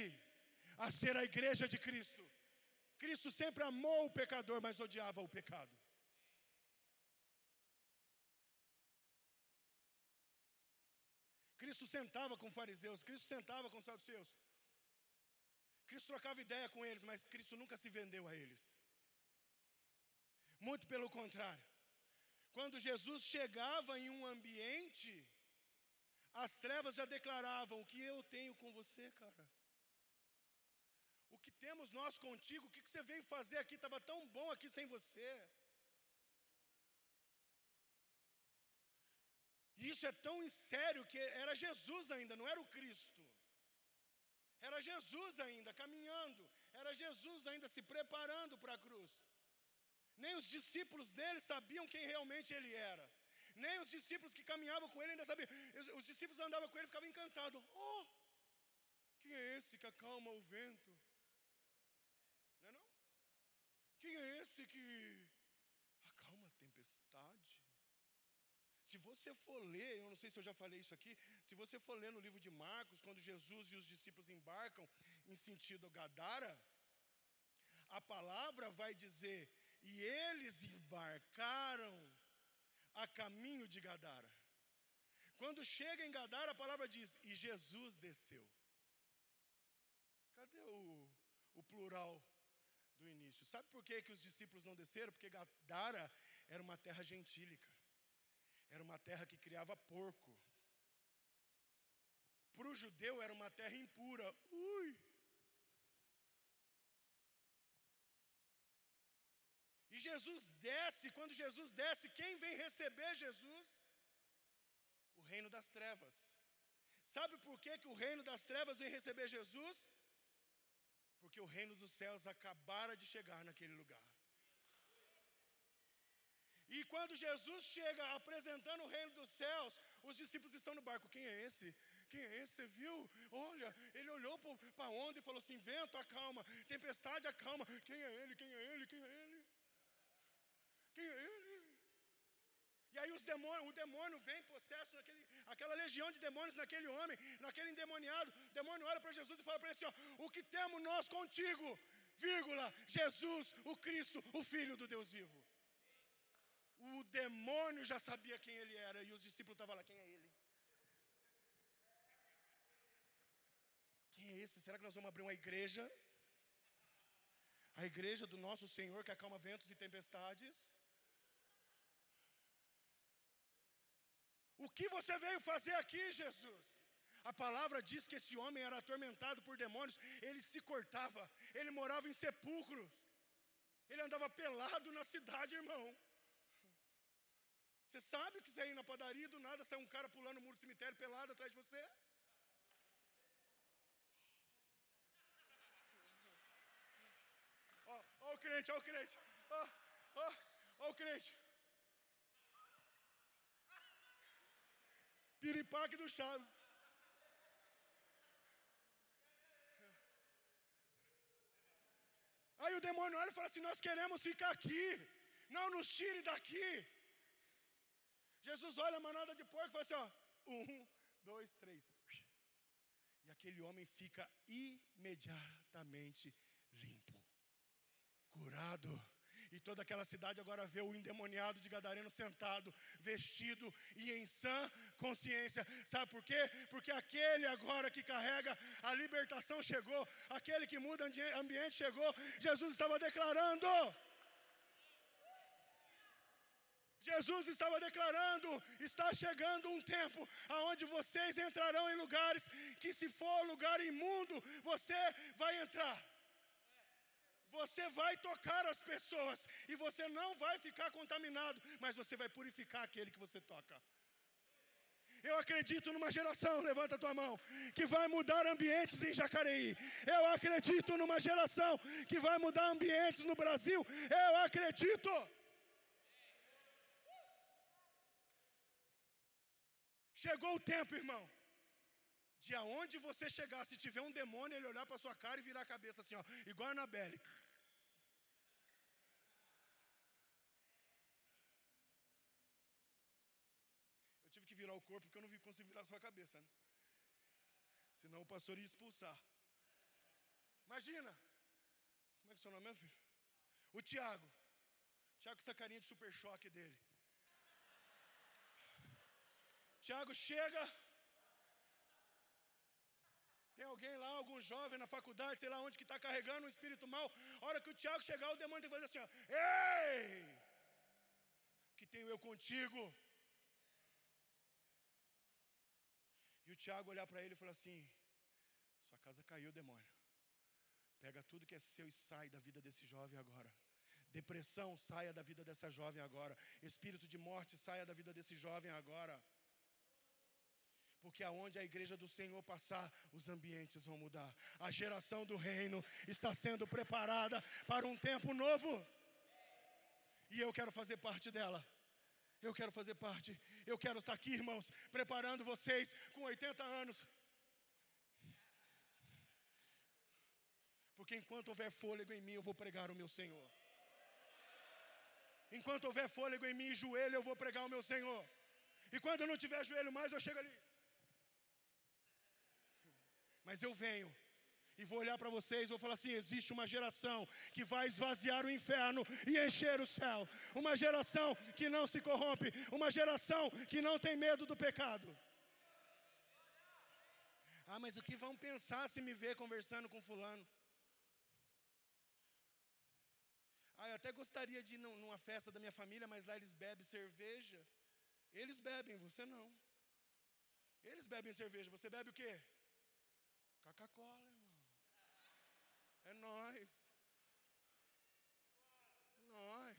a ser a igreja de Cristo. Cristo sempre amou o pecador, mas odiava o pecado. Cristo sentava com fariseus, Cristo sentava com saduceus. Cristo trocava ideia com eles, mas Cristo nunca se vendeu a eles. Muito pelo contrário. Quando Jesus chegava em um ambiente, as trevas já declaravam: O que eu tenho com você, cara? O que temos nós contigo? O que você veio fazer aqui? Estava tão bom aqui sem você. E isso é tão sério que era Jesus ainda, não era o Cristo. Era Jesus ainda caminhando, era Jesus ainda se preparando para a cruz. Nem os discípulos dele sabiam quem realmente ele era. Nem os discípulos que caminhavam com ele ainda sabiam. Os discípulos andavam com ele e ficavam encantados. Oh, quem é esse que acalma o vento? Não é não? Quem é esse que acalma a tempestade? Se você for ler, eu não sei se eu já falei isso aqui, se você for ler no livro de Marcos, quando Jesus e os discípulos embarcam em sentido Gadara, a palavra vai dizer: e eles embarcaram a caminho de Gadara. Quando chega em Gadara, a palavra diz: e Jesus desceu. Cadê o, o plural do início? Sabe por que, que os discípulos não desceram? Porque Gadara era uma terra gentílica, era uma terra que criava porco. Para o judeu era uma terra impura. Ui! E Jesus desce, quando Jesus desce, quem vem receber Jesus? O reino das trevas. Sabe por que, que o reino das trevas vem receber Jesus? Porque o reino dos céus acabara de chegar naquele lugar. E quando Jesus chega apresentando o reino dos céus, os discípulos estão no barco. Quem é esse? Quem é esse? Você viu? Olha, ele olhou para a onda e falou assim: vento, acalma, tempestade, acalma. Quem é ele? Quem é ele? Quem é ele? Quem é ele? E aí os o demônio vem possesso naquele, aquela legião de demônios naquele homem, naquele endemoniado. O demônio olha para Jesus e fala para ele assim: ó, o que temos nós contigo? Vírgula, Jesus, o Cristo, o Filho do Deus vivo. O demônio já sabia quem ele era e os discípulos estavam lá, quem é ele? Quem é esse? Será que nós vamos abrir uma igreja? A igreja do nosso Senhor que acalma ventos e tempestades? O que você veio fazer aqui, Jesus? A palavra diz que esse homem era atormentado por demônios, ele se cortava, ele morava em sepulcros, ele andava pelado na cidade, irmão. Você sabe que você ir na padaria do nada sai um cara pulando o muro do cemitério pelado atrás de você? Ó, ó o crente, ó o crente, ó, ó, ó o crente. Piripaque do Chaves. Aí o demônio olha e fala assim: Nós queremos ficar aqui, não nos tire daqui. Jesus olha a manada de porco e fala assim: ó, Um, dois, três. E aquele homem fica imediatamente limpo, curado e toda aquela cidade agora vê o endemoniado de Gadareno sentado, vestido e em sã consciência. Sabe por quê? Porque aquele agora que carrega a libertação chegou, aquele que muda ambiente chegou. Jesus estava declarando. Jesus estava declarando: está chegando um tempo aonde vocês entrarão em lugares que, se for lugar imundo, você vai entrar. Você vai tocar as pessoas e você não vai ficar contaminado, mas você vai purificar aquele que você toca. Eu acredito numa geração, levanta tua mão, que vai mudar ambientes em Jacareí. Eu acredito numa geração que vai mudar ambientes no Brasil. Eu acredito. Chegou o tempo, irmão, de aonde você chegar, se tiver um demônio, ele olhar para sua cara e virar a cabeça assim, ó, igual a Anabelle. Eu tive que virar o corpo porque eu não consigo virar a sua cabeça, né? Senão o pastor ia expulsar. Imagina. Como é que é seu nome, meu filho? O Tiago. Tiago com essa carinha de super choque dele. Tiago chega. Tem alguém lá, algum jovem na faculdade, sei lá onde que está carregando um espírito mal. A hora que o Tiago chegar, o demônio tem que fazer assim: ó, Ei! Que tenho eu contigo. E o Tiago olhar para ele e falar assim: Sua casa caiu, demônio. Pega tudo que é seu e sai da vida desse jovem agora. Depressão, saia da vida dessa jovem agora. Espírito de morte, saia da vida desse jovem agora. Porque aonde a igreja do Senhor passar, os ambientes vão mudar. A geração do reino está sendo preparada para um tempo novo. E eu quero fazer parte dela. Eu quero fazer parte. Eu quero estar aqui, irmãos, preparando vocês com 80 anos. Porque enquanto houver fôlego em mim, eu vou pregar o meu Senhor. Enquanto houver fôlego em mim e joelho, eu vou pregar o meu Senhor. E quando eu não tiver joelho mais, eu chego ali. Mas eu venho e vou olhar para vocês, vou falar assim: existe uma geração que vai esvaziar o inferno e encher o céu, uma geração que não se corrompe, uma geração que não tem medo do pecado. Ah, mas o que vão pensar se me ver conversando com Fulano? Ah, eu até gostaria de ir numa festa da minha família, mas lá eles bebem cerveja. Eles bebem, você não. Eles bebem cerveja, você bebe o quê? Coca-Cola, irmão. É nós. Nós.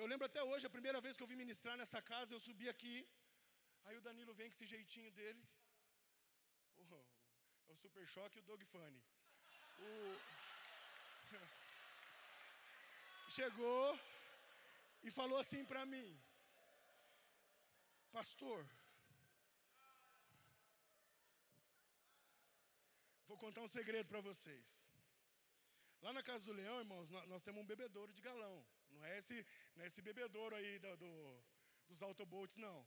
Eu lembro até hoje, a primeira vez que eu vim ministrar nessa casa, eu subi aqui. Aí o Danilo vem com esse jeitinho dele. Oh, é o Super Choque e o Dog Funny. O... Chegou e falou assim para mim: Pastor, vou contar um segredo para vocês. Lá na casa do leão, irmãos, nós, temos um bebedouro de galão. Não é esse, não é esse bebedouro aí do, do, dos autoboats, não.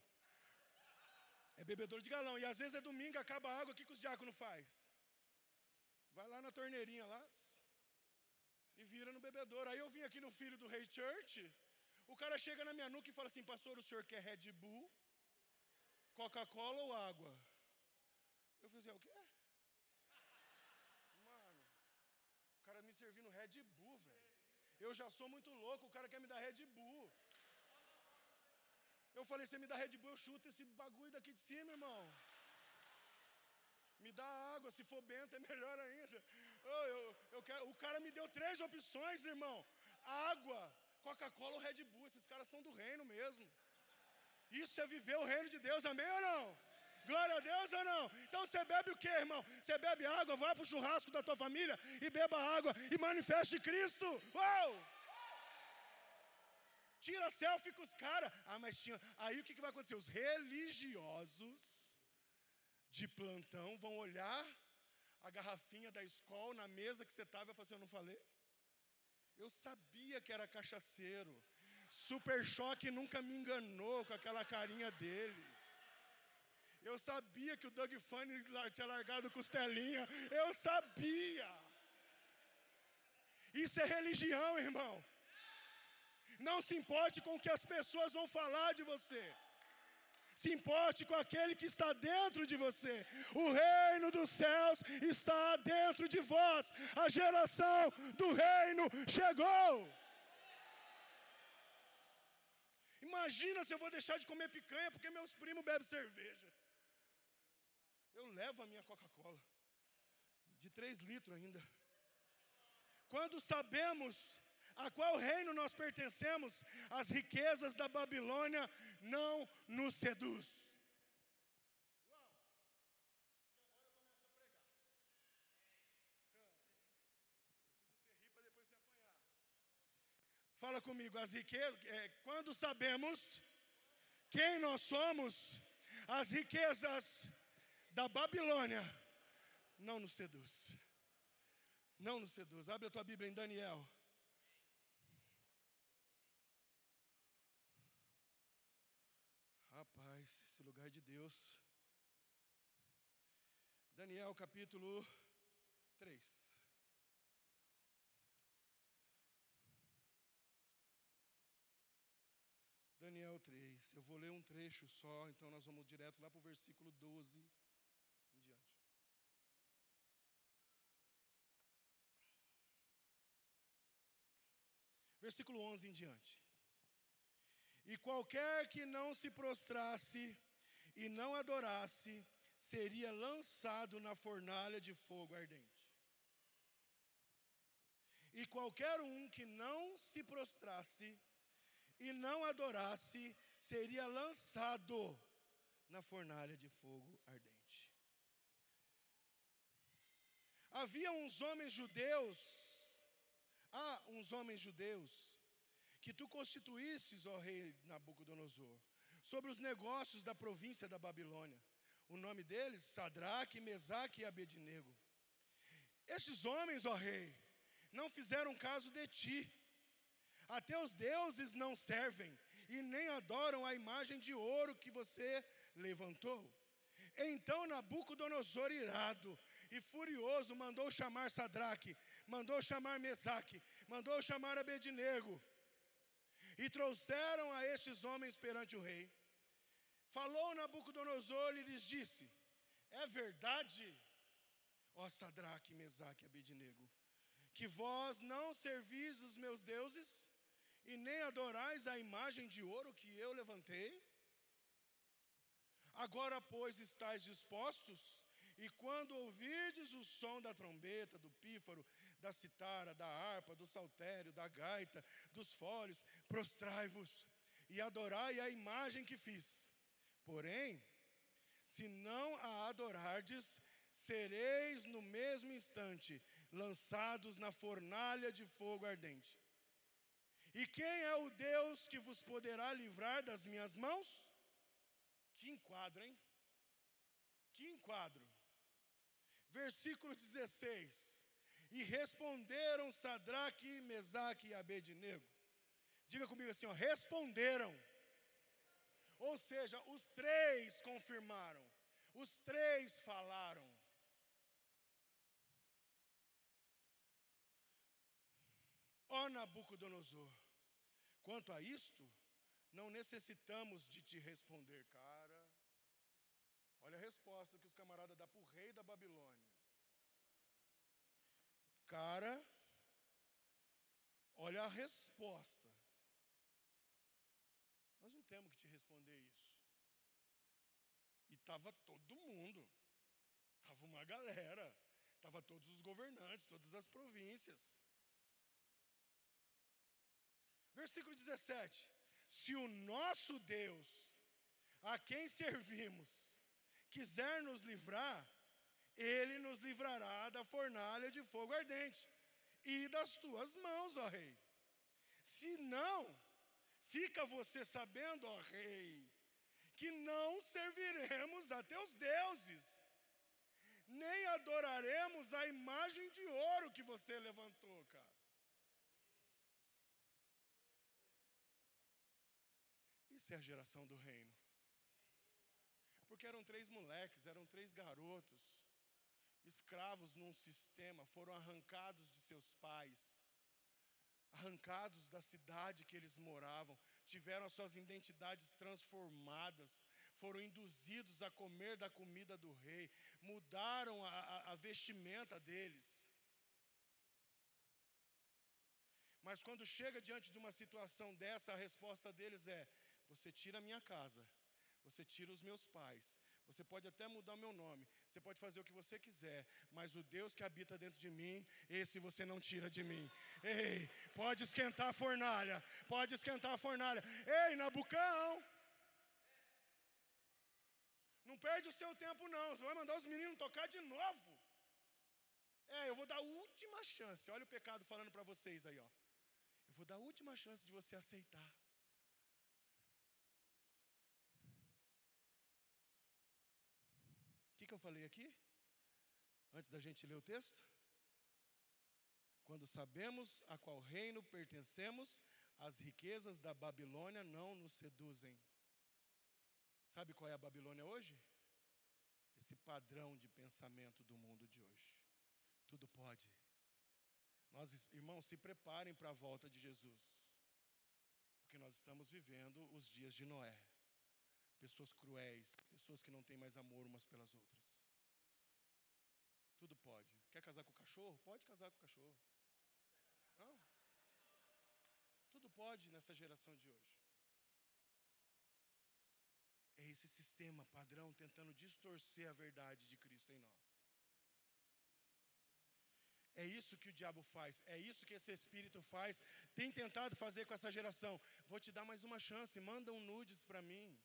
É bebedouro de galão. E às vezes é domingo, acaba a água, o que, que os diáconos faz? Vai lá na torneirinha lá e vira no bebedouro. Aí eu vim aqui no filho do Rei Church. O cara chega na minha nuca e fala assim: Pastor, o senhor quer Red Bull, Coca-Cola ou água? Eu falei assim: é o quê? cara me servindo Red Bull, velho. Eu já sou muito louco, o cara quer me dar Red Bull. Eu falei, você me dá Red Bull, eu chuto esse bagulho daqui de cima, irmão. Me dá água, se for bento é melhor ainda. Eu, eu, eu quero, o cara me deu três opções, irmão: água, Coca-Cola ou Red Bull. Esses caras são do reino mesmo. Isso é viver o reino de Deus, amém ou não? Glória a Deus ou não? Então você bebe o que, irmão? Você bebe água, vai para o churrasco da tua família e beba água e manifeste Cristo. Uau! Tira selfie com os caras. Ah, mas tinha. Aí o que, que vai acontecer? Os religiosos de plantão vão olhar a garrafinha da escola na mesa que você estava e falar assim: Eu não falei? Eu sabia que era cachaceiro. Super choque nunca me enganou com aquela carinha dele. Eu sabia que o Doug Funny tinha largado costelinha. Eu sabia. Isso é religião, irmão. Não se importe com o que as pessoas vão falar de você. Se importe com aquele que está dentro de você. O reino dos céus está dentro de vós. A geração do reino chegou. Imagina se eu vou deixar de comer picanha porque meus primos bebem cerveja. Eu levo a minha Coca-Cola, de 3 litros ainda. Quando sabemos a qual reino nós pertencemos, as riquezas da Babilônia não nos seduz. Fala comigo, as riquezas, é, quando sabemos quem nós somos, as riquezas da Babilônia não nos seduz. Não nos seduz. Abre a tua Bíblia em Daniel. Rapaz, esse lugar é de Deus. Daniel capítulo 3. Daniel 3. Eu vou ler um trecho só, então nós vamos direto lá para o versículo 12 em diante. Versículo 11 em diante. E qualquer que não se prostrasse e não adorasse, seria lançado na fornalha de fogo ardente. E qualquer um que não se prostrasse e não adorasse, seria lançado na fornalha de fogo ardente. Havia uns homens judeus, há uns homens judeus, que tu constituísses, ó rei Nabucodonosor, sobre os negócios da província da Babilônia. O nome deles, Sadraque, Mesaque e Abednego. Estes homens, ó rei, não fizeram caso de ti, até os deuses não servem e nem adoram a imagem de ouro que você levantou. Então Nabucodonosor, irado e furioso, mandou chamar Sadraque, mandou chamar Mesaque, mandou chamar Abednego. E trouxeram a estes homens perante o rei. Falou Nabucodonosor e lhes disse: É verdade, ó Sadraque, Mesaque e Abednego, que vós não servis os meus deuses? e nem adorais a imagem de ouro que eu levantei? Agora, pois, estáis dispostos, e quando ouvirdes o som da trombeta, do pífaro, da citara, da harpa, do saltério, da gaita, dos foles, prostrai-vos e adorai a imagem que fiz. Porém, se não a adorardes, sereis no mesmo instante lançados na fornalha de fogo ardente. E quem é o Deus que vos poderá livrar das minhas mãos? Que enquadro, hein? Que enquadro. Versículo 16. E responderam Sadraque, Mesaque e Abednego. Diga comigo assim, ó, responderam. Ou seja, os três confirmaram. Os três falaram. Ó Nabucodonosor, Quanto a isto, não necessitamos de te responder, cara. Olha a resposta que os camaradas dão para o rei da Babilônia. Cara, olha a resposta. Nós não temos que te responder isso. E estava todo mundo, estava uma galera, estava todos os governantes, todas as províncias. Versículo 17: Se o nosso Deus, a quem servimos, quiser nos livrar, ele nos livrará da fornalha de fogo ardente e das tuas mãos, ó rei. Se não, fica você sabendo, ó rei, que não serviremos a teus deuses, nem adoraremos a imagem de ouro que você levantou, cara. Isso é a geração do reino. Porque eram três moleques, eram três garotos, escravos num sistema, foram arrancados de seus pais, arrancados da cidade que eles moravam, tiveram as suas identidades transformadas, foram induzidos a comer da comida do rei, mudaram a, a, a vestimenta deles. Mas quando chega diante de uma situação dessa, a resposta deles é: você tira a minha casa, você tira os meus pais, você pode até mudar o meu nome, você pode fazer o que você quiser, mas o Deus que habita dentro de mim, esse você não tira de mim. Ei, pode esquentar a fornalha, pode esquentar a fornalha. Ei, Nabucão! Não perde o seu tempo, não. Você vai mandar os meninos tocar de novo. É, eu vou dar a última chance. Olha o pecado falando para vocês aí, ó. Eu vou dar a última chance de você aceitar. Que, que eu falei aqui? Antes da gente ler o texto? Quando sabemos a qual reino pertencemos, as riquezas da Babilônia não nos seduzem. Sabe qual é a Babilônia hoje? Esse padrão de pensamento do mundo de hoje. Tudo pode. Nós, irmãos, se preparem para a volta de Jesus. Porque nós estamos vivendo os dias de Noé. Pessoas cruéis, pessoas que não têm mais amor umas pelas outras. Tudo pode. Quer casar com o cachorro? Pode casar com o cachorro. Não. Tudo pode nessa geração de hoje. É esse sistema padrão tentando distorcer a verdade de Cristo em nós. É isso que o diabo faz, é isso que esse espírito faz, tem tentado fazer com essa geração. Vou te dar mais uma chance, manda um nudes para mim.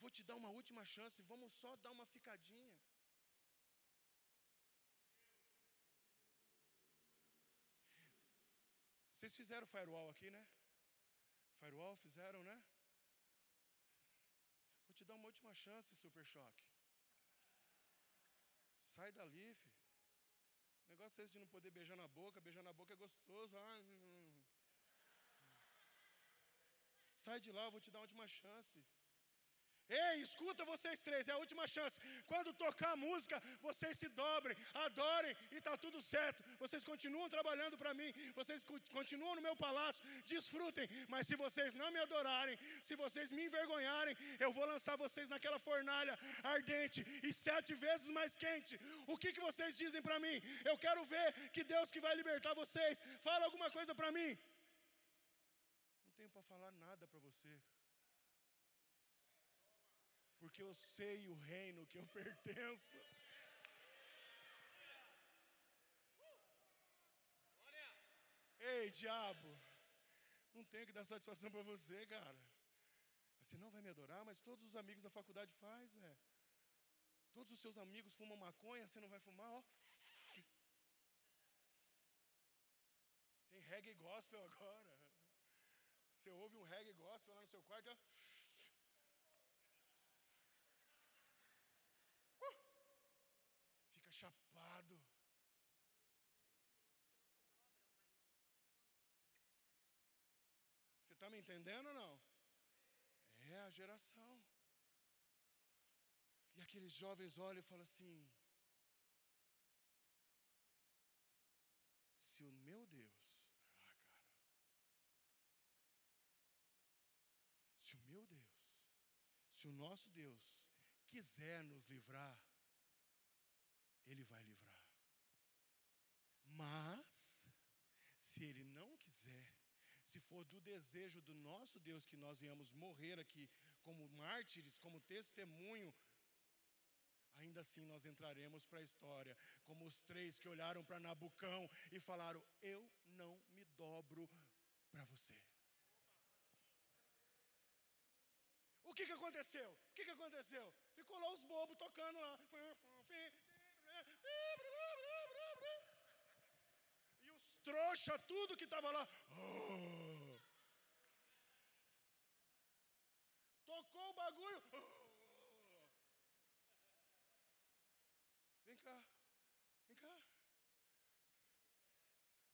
Vou te dar uma última chance, vamos só dar uma ficadinha. Vocês fizeram firewall aqui, né? Firewall fizeram, né? Vou te dar uma última chance, Super Choque. Sai dali, filho. Negócio é esse de não poder beijar na boca. Beijar na boca é gostoso. Ah. Sai de lá, eu vou te dar uma última chance. Ei, escuta vocês três, é a última chance. Quando tocar a música, vocês se dobrem, adorem e está tudo certo. Vocês continuam trabalhando para mim, vocês continuam no meu palácio, desfrutem. Mas se vocês não me adorarem, se vocês me envergonharem, eu vou lançar vocês naquela fornalha ardente e sete vezes mais quente. O que, que vocês dizem para mim? Eu quero ver que Deus que vai libertar vocês. Fala alguma coisa para mim. Não tenho para falar nada para você porque eu sei o reino que eu pertenço. Ei, diabo, não tenho que dar satisfação para você, cara. Você não vai me adorar, mas todos os amigos da faculdade faz, velho. Todos os seus amigos fumam maconha, você não vai fumar, ó. Tem reggae gospel agora. Você ouve um reggae gospel lá no seu quarto, ó. fica chapado. Você está me entendendo ou não? É a geração. E aqueles jovens olham e falam assim: se o meu Deus, ah, cara, se o meu Deus, se o nosso Deus quiser nos livrar, ele vai livrar. Mas, se Ele não quiser, se for do desejo do nosso Deus que nós viemos morrer aqui como mártires, como testemunho, ainda assim nós entraremos para a história, como os três que olharam para Nabucão e falaram: Eu não me dobro para você. O que, que aconteceu? O que, que aconteceu? Ficou lá os bobos tocando lá. E os trouxa, tudo que estava lá. Oh. Tocou o bagulho. Vem cá. Vem cá.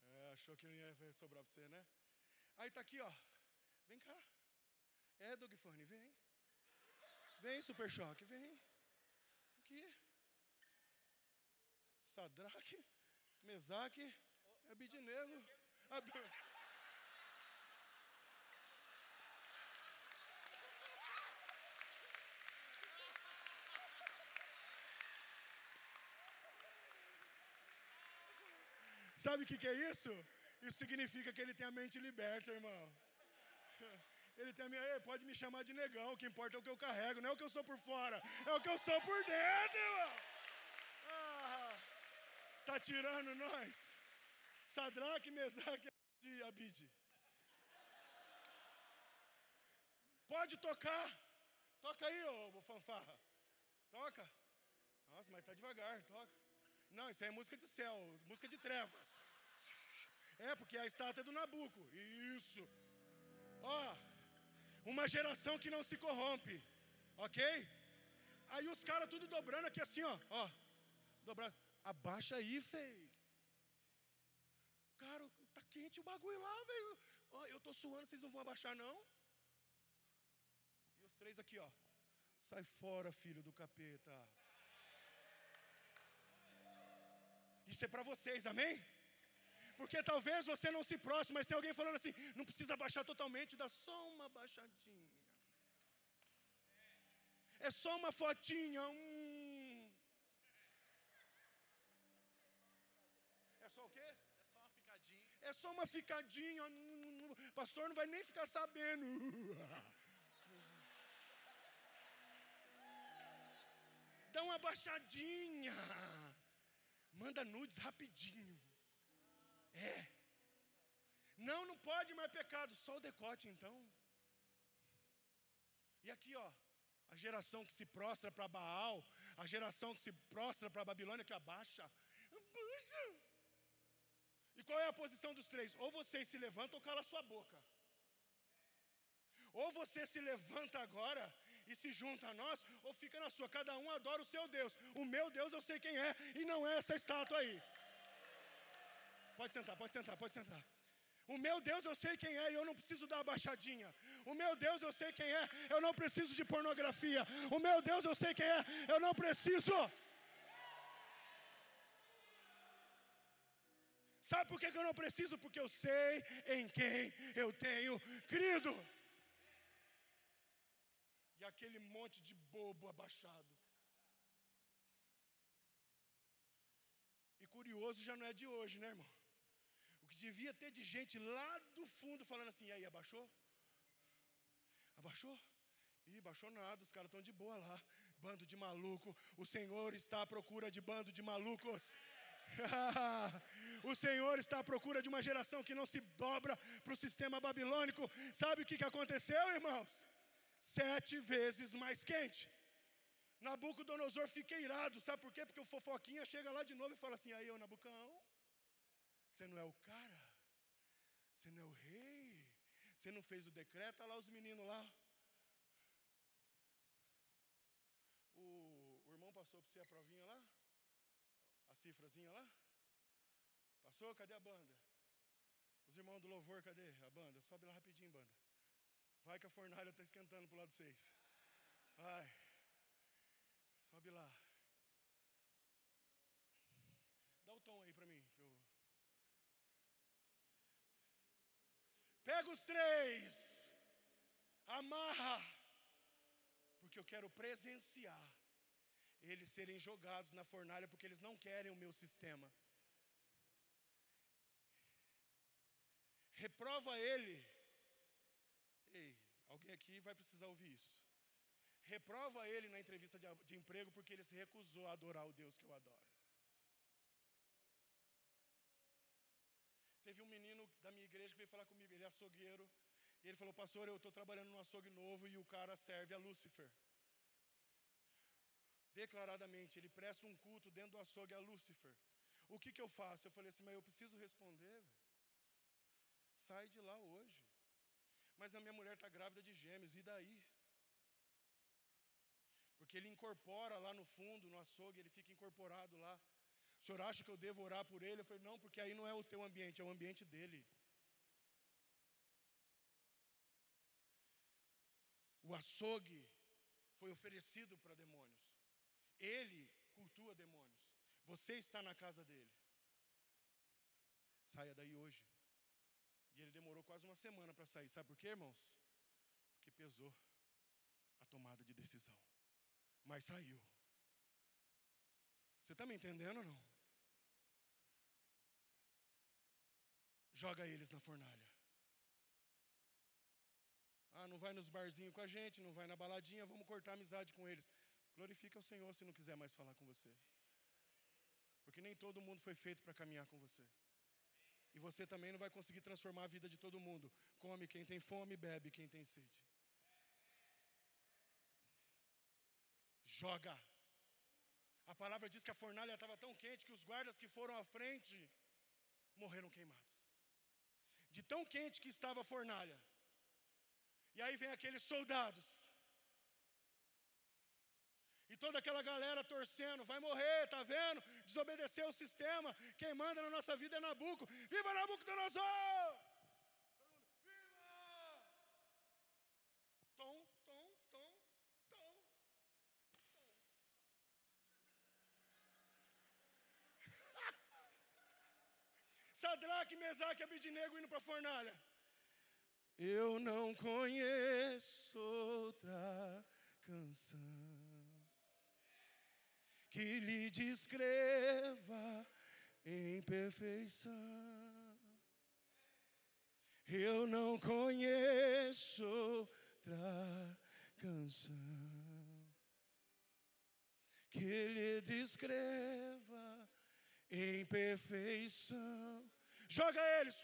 É, achou que não ia sobrar para você, né? Aí tá aqui, ó. Vem cá. É, Doug Funny, vem. Vem, Super Choque, vem. Aqui. Sadraque, Mesaque Abidinego. Ab... Sabe o que, que é isso? Isso significa que ele tem a mente liberta, irmão. Ele tem a minha, pode me chamar de negão, o que importa é o que eu carrego, não é o que eu sou por fora, é o que eu sou por dentro, irmão. Está tirando nós. Sadraque, Mesaque e Abide. Pode tocar. Toca aí, ô fanfarra. Toca. Nossa, mas tá devagar, toca. Não, isso aí é música de céu, música de trevas. É, porque a estátua é do Nabuco. Isso. Ó, uma geração que não se corrompe. Ok? Aí os caras tudo dobrando aqui assim, ó. Ó. Dobrando. Abaixa aí, feio. Cara, tá quente o bagulho lá, velho. Ó, eu tô suando, vocês não vão abaixar, não? E os três aqui, ó. Sai fora, filho do capeta. Isso é para vocês, amém? Porque talvez você não se próximo, mas tem alguém falando assim: não precisa baixar totalmente, dá só uma baixadinha. É só uma fotinha. Hum. É só o quê? É só uma ficadinha. É só uma ficadinha. Pastor não vai nem ficar sabendo. Dá uma baixadinha. Manda nudes rapidinho. É. Não, não pode mais pecado, só o decote então. E aqui, ó, a geração que se prostra para Baal, a geração que se prostra para Babilônia que abaixa. Abaixa. E qual é a posição dos três? Ou vocês se levantam ou cala a sua boca. Ou você se levanta agora e se junta a nós, ou fica na sua. Cada um adora o seu Deus. O meu Deus eu sei quem é, e não é essa estátua aí. Pode sentar, pode sentar, pode sentar. O meu Deus eu sei quem é e eu não preciso dar baixadinha. O meu Deus eu sei quem é, eu não preciso de pornografia. O meu Deus eu sei quem é, eu não preciso. Sabe por que eu não preciso? Porque eu sei em quem eu tenho crido. Aquele monte de bobo abaixado. E curioso já não é de hoje, né, irmão? O que devia ter de gente lá do fundo falando assim: e aí, abaixou? Abaixou? Ih, baixou nada, os caras estão de boa lá. Bando de maluco. O Senhor está à procura de bando de malucos. o Senhor está à procura de uma geração que não se dobra para o sistema babilônico. Sabe o que, que aconteceu, irmãos? Sete vezes mais quente. Nabucodonosor fica irado, sabe por quê? Porque o fofoquinha chega lá de novo e fala assim: aí, ô Nabucão, você não é o cara? Você não é o rei? Você não fez o decreto? Olha lá os meninos lá. O, o irmão passou para você a provinha lá? A cifrazinha lá? Passou? Cadê a banda? Os irmãos do louvor, cadê a banda? Sobe lá rapidinho, banda. Vai que a fornalha está esquentando para o lado de vocês. Vai. Sobe lá. Dá o tom aí para mim. Eu... Pega os três, amarra, porque eu quero presenciar eles serem jogados na fornalha, porque eles não querem o meu sistema. Reprova ele. Alguém aqui vai precisar ouvir isso. Reprova ele na entrevista de, de emprego porque ele se recusou a adorar o Deus que eu adoro. Teve um menino da minha igreja que veio falar comigo, ele é açougueiro. E ele falou, pastor, eu estou trabalhando num açougue novo e o cara serve a Lúcifer. Declaradamente, ele presta um culto dentro do açougue a Lúcifer. O que, que eu faço? Eu falei assim, mas eu preciso responder. Véio. Sai de lá hoje. Mas a minha mulher está grávida de gêmeos, e daí? Porque ele incorpora lá no fundo, no açougue, ele fica incorporado lá. O senhor acha que eu devo orar por ele? Eu falei, não, porque aí não é o teu ambiente, é o ambiente dele. O açougue foi oferecido para demônios. Ele cultua demônios. Você está na casa dele. Saia daí hoje. E ele demorou quase uma semana para sair. Sabe por quê, irmãos? Porque pesou a tomada de decisão. Mas saiu. Você está me entendendo ou não? joga eles na fornalha. Ah, não vai nos barzinhos com a gente, não vai na baladinha, vamos cortar amizade com eles. Glorifica o Senhor se não quiser mais falar com você. Porque nem todo mundo foi feito para caminhar com você. E você também não vai conseguir transformar a vida de todo mundo. Come quem tem fome, bebe quem tem sede. Joga. A palavra diz que a fornalha estava tão quente que os guardas que foram à frente morreram queimados. de tão quente que estava a fornalha. E aí vem aqueles soldados. E toda aquela galera torcendo, vai morrer, tá vendo? Desobedeceu o sistema. Quem manda na nossa vida é Nabuco. Viva Nabucodonosor! Sadraque, Mesaque e Abidinego indo para a fornalha. Eu não conheço outra canção que lhe descreva em perfeição. Eu não conheço outra canção que lhe descreva em perfeição. Joga eles.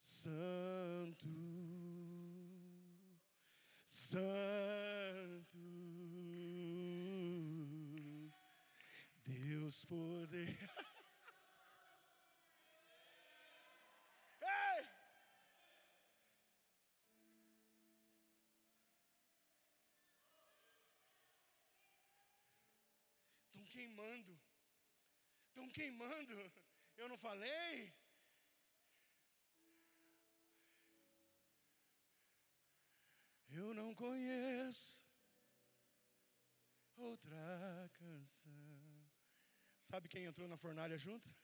Santo, Santo, Ei! Estão queimando. Estão queimando. Eu não falei? Eu não conheço outra canção. Sabe quem entrou na fornalha junto?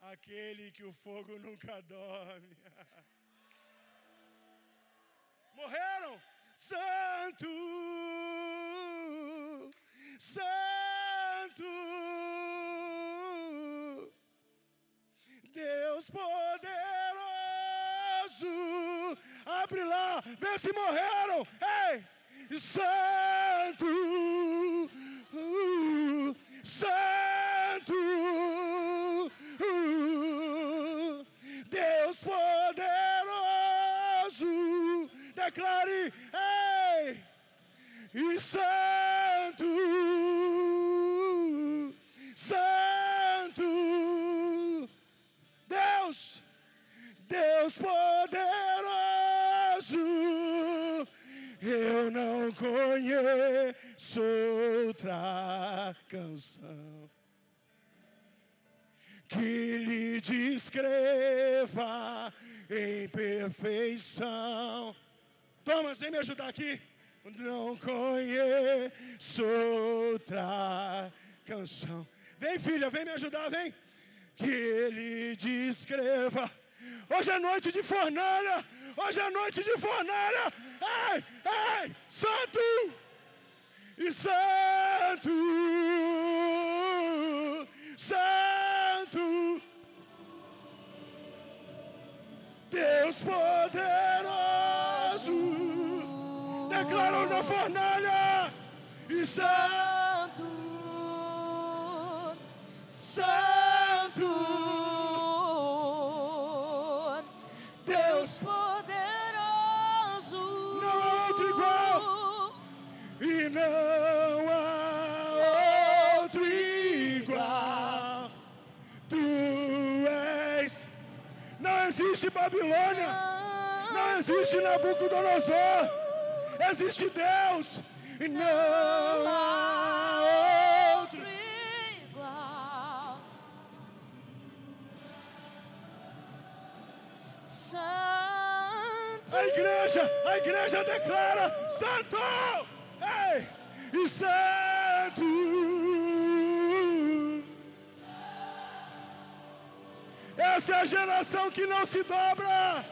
Aquele que o fogo nunca dorme. Morreram? Santo, Santo, Deus poderoso. Abre lá, vê se morreram. Ei, Santo, Santo, Deus poderoso. Declare e santo, conheço outra canção que lhe descreva em perfeição. Thomas, vem me ajudar aqui não conheço outra canção. Vem, filha, vem me ajudar, vem. Que ele descreva. Hoje é noite de fornalha. Hoje é noite de fornalha. Ei, ei, santo e santo, santo, Deus poderoso declarou na fornalha. E santo, santo, não há outro igual. Tu és, não existe Babilônia, não existe Nabucodonosor existe Deus e não há outro igual. Santo. A igreja, a igreja declara: Santo, ei, e Santo. Essa é a geração que não se dobra.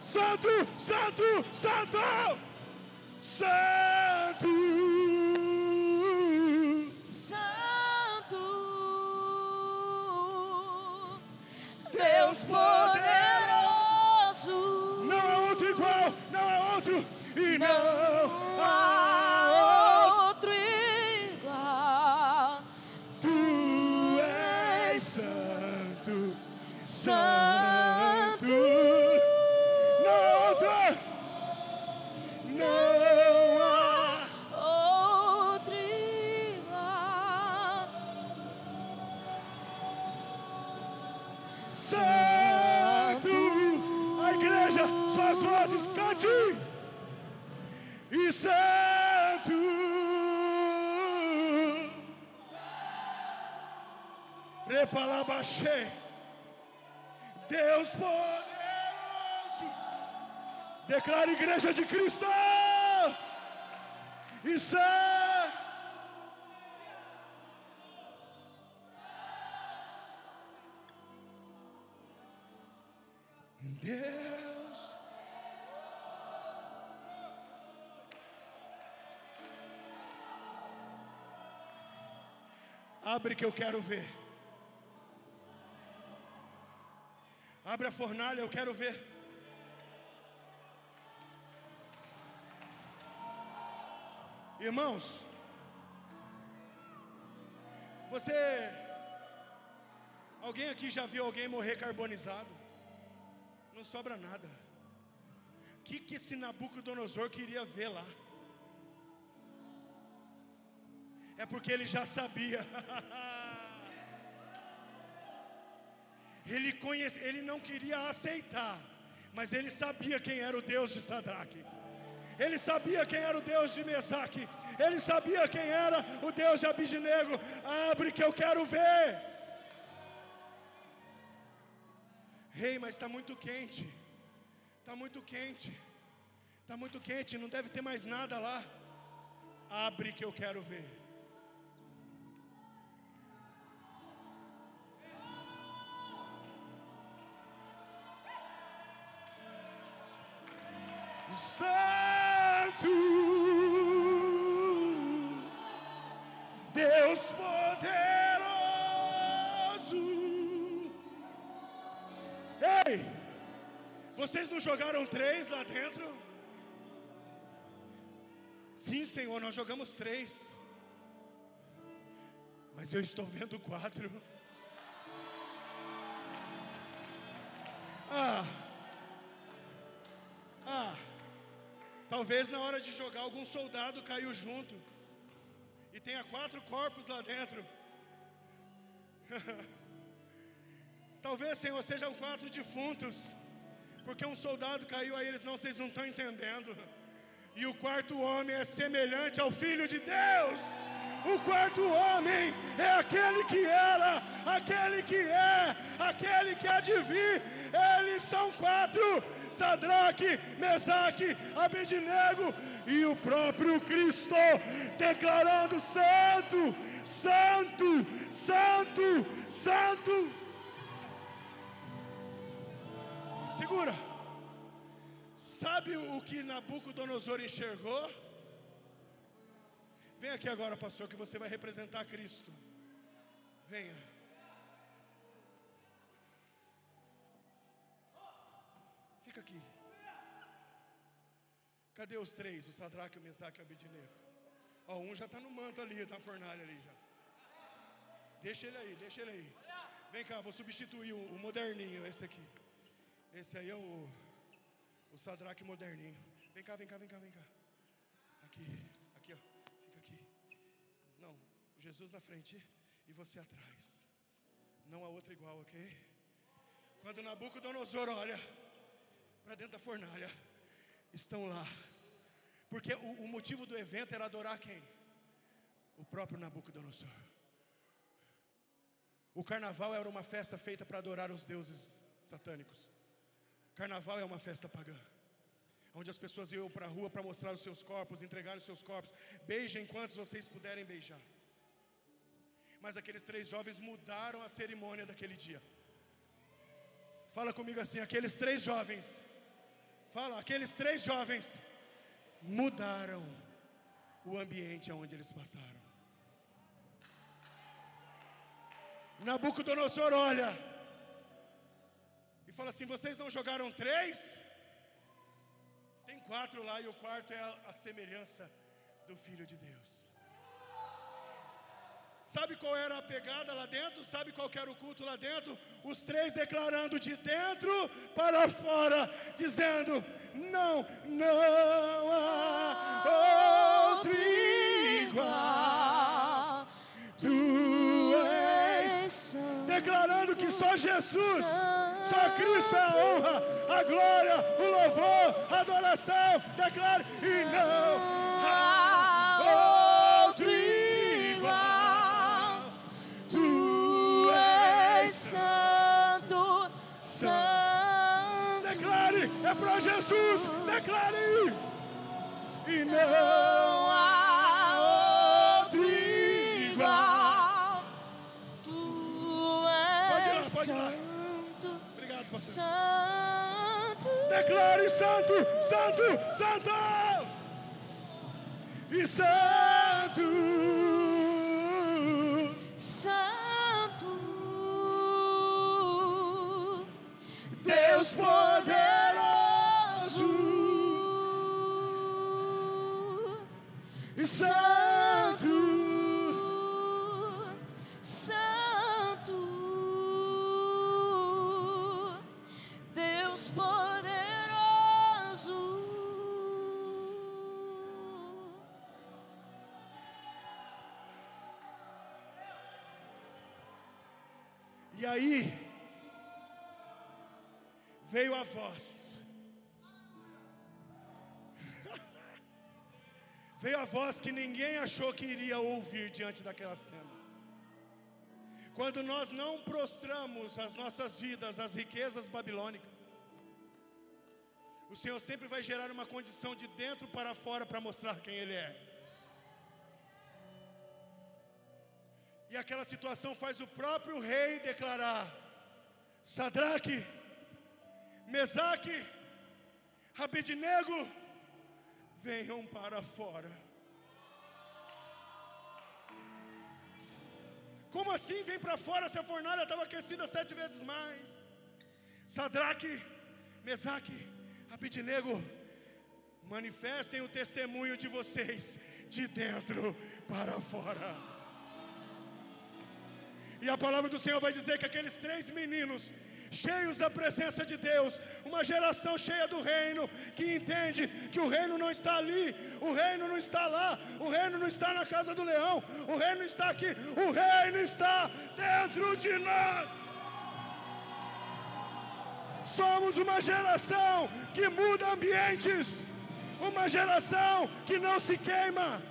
Santo, Santo, Santo, Santo. Santo, Deus poderoso. E Repalabaxê. Deus poderoso. Declara igreja de Cristo. E santo. Deus. Abre que eu quero ver. Abre a fornalha, eu quero ver. Irmãos, você. Alguém aqui já viu alguém morrer carbonizado? não sobra nada. O que, que esse Nabucodonosor queria ver lá? É porque ele já sabia. ele, conhece, ele não queria aceitar, mas ele sabia quem era o Deus de Sadraque. Ele sabia quem era o Deus de Mesaque. Ele sabia quem era o Deus de Abidinego. Abre que eu quero ver. Rei, hey, mas está muito quente. Está muito quente. Está muito quente, não deve ter mais nada lá. Abre que eu quero ver. Santo Deus Ei, vocês não jogaram três lá dentro? Sim, Senhor, nós jogamos três. Mas eu estou vendo quatro. Ah, talvez na hora de jogar algum soldado caiu junto e tenha quatro corpos lá dentro. Talvez, Senhor, sejam quatro defuntos, porque um soldado caiu aí, eles não, vocês não estão entendendo. E o quarto homem é semelhante ao Filho de Deus. O quarto homem é aquele que era, aquele que é, aquele que há de vir. Eles são quatro: Sadraque, Mesaque, Abednego e o próprio Cristo, declarando: Santo, Santo, Santo, Santo. Segura. Sabe o que Nabucodonosor enxergou? Vem aqui agora, pastor, que você vai representar Cristo. Venha. Fica aqui. Cadê os três? O Sadraque, o Mesaque e o Abidinego. Ó, um já está no manto ali, está na fornalha ali já. Deixa ele aí, deixa ele aí. Vem cá, vou substituir o, o moderninho, esse aqui. Esse aí é o, o Sadraque moderninho. Vem cá, vem cá, vem cá, vem cá. Aqui, Jesus na frente e você atrás. Não há outra igual, ok? Quando Nabucodonosor olha para dentro da fornalha, estão lá. Porque o, o motivo do evento era adorar quem? O próprio Nabucodonosor. O carnaval era uma festa feita para adorar os deuses satânicos. Carnaval é uma festa pagã. Onde as pessoas iam para a rua para mostrar os seus corpos, entregar os seus corpos. Beijem quantos vocês puderem beijar. Mas aqueles três jovens mudaram a cerimônia daquele dia. Fala comigo assim: aqueles três jovens. Fala, aqueles três jovens mudaram o ambiente aonde eles passaram. Nabucodonosor olha e fala assim: vocês não jogaram três? Tem quatro lá e o quarto é a, a semelhança do Filho de Deus. Sabe qual era a pegada lá dentro? Sabe qual era o culto lá dentro? Os três declarando de dentro para fora, dizendo: Não, não há outro igual. Tu és. Declarando que só Jesus, só Cristo é a honra, a glória, o louvor, a adoração. Declare e não há é para Jesus, declare. E não há outro igual. Tu Pode ir lá, és pode ir lá. santo, Obrigado, pastor. santo. Declare santo, santo, santo. E santo. Santo, Deus poderoso. Santo. Santo, Deus poderoso. E aí veio a voz. Veio a voz que ninguém achou que iria ouvir diante daquela cena. Quando nós não prostramos as nossas vidas às riquezas babilônicas, o Senhor sempre vai gerar uma condição de dentro para fora para mostrar quem Ele é. E aquela situação faz o próprio rei declarar: Sadraque, Mesaque, Abednego, venham para fora. Como assim vem para fora se a fornalha estava aquecida sete vezes mais? Sadraque, Mesaque, Abednego, manifestem o testemunho de vocês de dentro para fora. E a palavra do Senhor vai dizer que aqueles três meninos, cheios da presença de Deus, uma geração cheia do reino, que entende que o reino não está ali, o reino não está lá, o reino não está na casa do leão, o reino está aqui, o reino está dentro de nós. Somos uma geração que muda ambientes, uma geração que não se queima.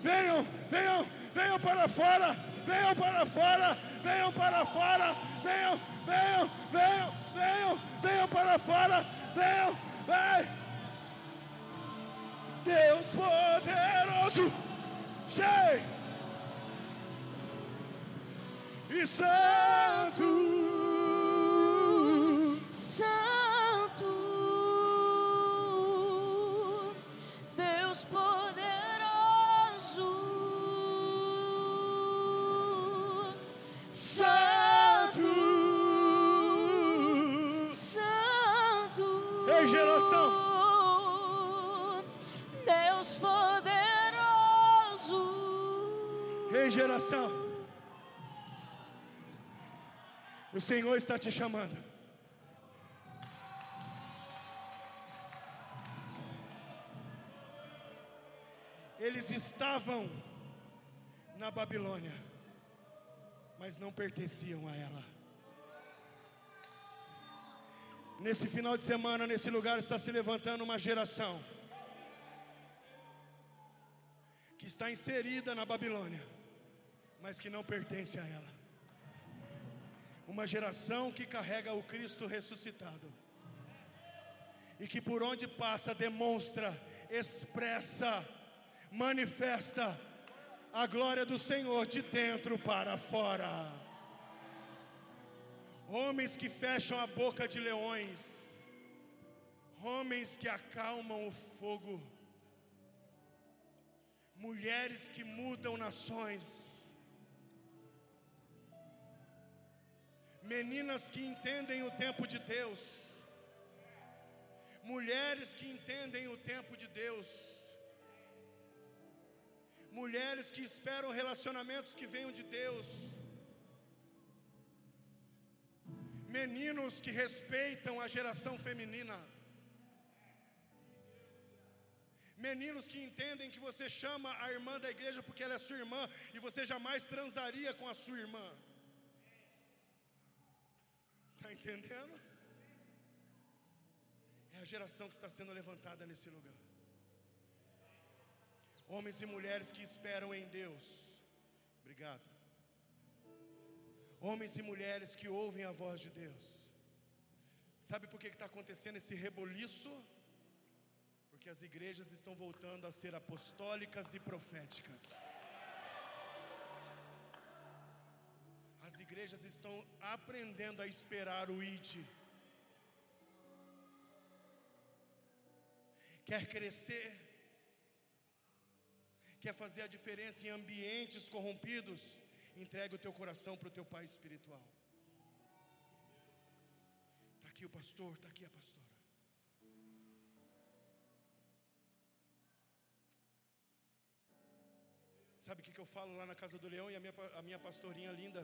Venham, venham, venham para fora, venham para fora, venham para fora, venham, venham, venham, venham, venham para fora, venham, vem. Deus poderoso, cheio e santo. Santo, Deus poderoso. Ei, geração. Deus poderoso. Ei, geração. O Senhor está te chamando. Eles estavam na Babilônia, mas não pertenciam a ela. Nesse final de semana, nesse lugar, está se levantando uma geração que está inserida na Babilônia, mas que não pertence a ela. Uma geração que carrega o Cristo ressuscitado e que por onde passa demonstra, expressa, manifesta a glória do Senhor de dentro para fora. Homens que fecham a boca de leões, homens que acalmam o fogo, mulheres que mudam nações, meninas que entendem o tempo de Deus, mulheres que entendem o tempo de Deus, mulheres que esperam relacionamentos que venham de Deus, meninos que respeitam a geração feminina, meninos que entendem que você chama a irmã da igreja porque ela é sua irmã e você jamais transaria com a sua irmã. Está entendendo? É a geração que está sendo levantada nesse lugar. Homens e mulheres que esperam em Deus. Obrigado. Homens e mulheres que ouvem a voz de Deus. Sabe por que está acontecendo esse reboliço? Porque as igrejas estão voltando a ser apostólicas e proféticas. As igrejas estão aprendendo a esperar o ID. Quer crescer? Quer fazer a diferença em ambientes corrompidos? Entregue o teu coração para o teu pai espiritual. Está aqui o pastor, está aqui a pastora. Sabe o que, que eu falo lá na casa do leão e a minha, a minha pastorinha linda?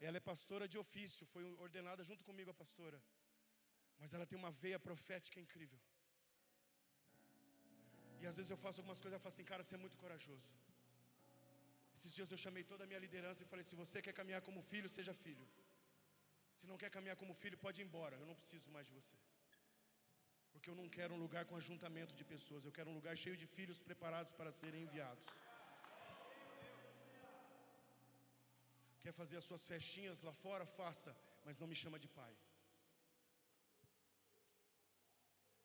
Ela é pastora de ofício, foi ordenada junto comigo a pastora. Mas ela tem uma veia profética incrível. E às vezes eu faço algumas coisas e falo assim, cara, você é muito corajoso. Esses dias eu chamei toda a minha liderança e falei: se você quer caminhar como filho, seja filho. Se não quer caminhar como filho, pode ir embora. Eu não preciso mais de você. Porque eu não quero um lugar com ajuntamento de pessoas. Eu quero um lugar cheio de filhos preparados para serem enviados. Quer fazer as suas festinhas lá fora? Faça, mas não me chama de pai.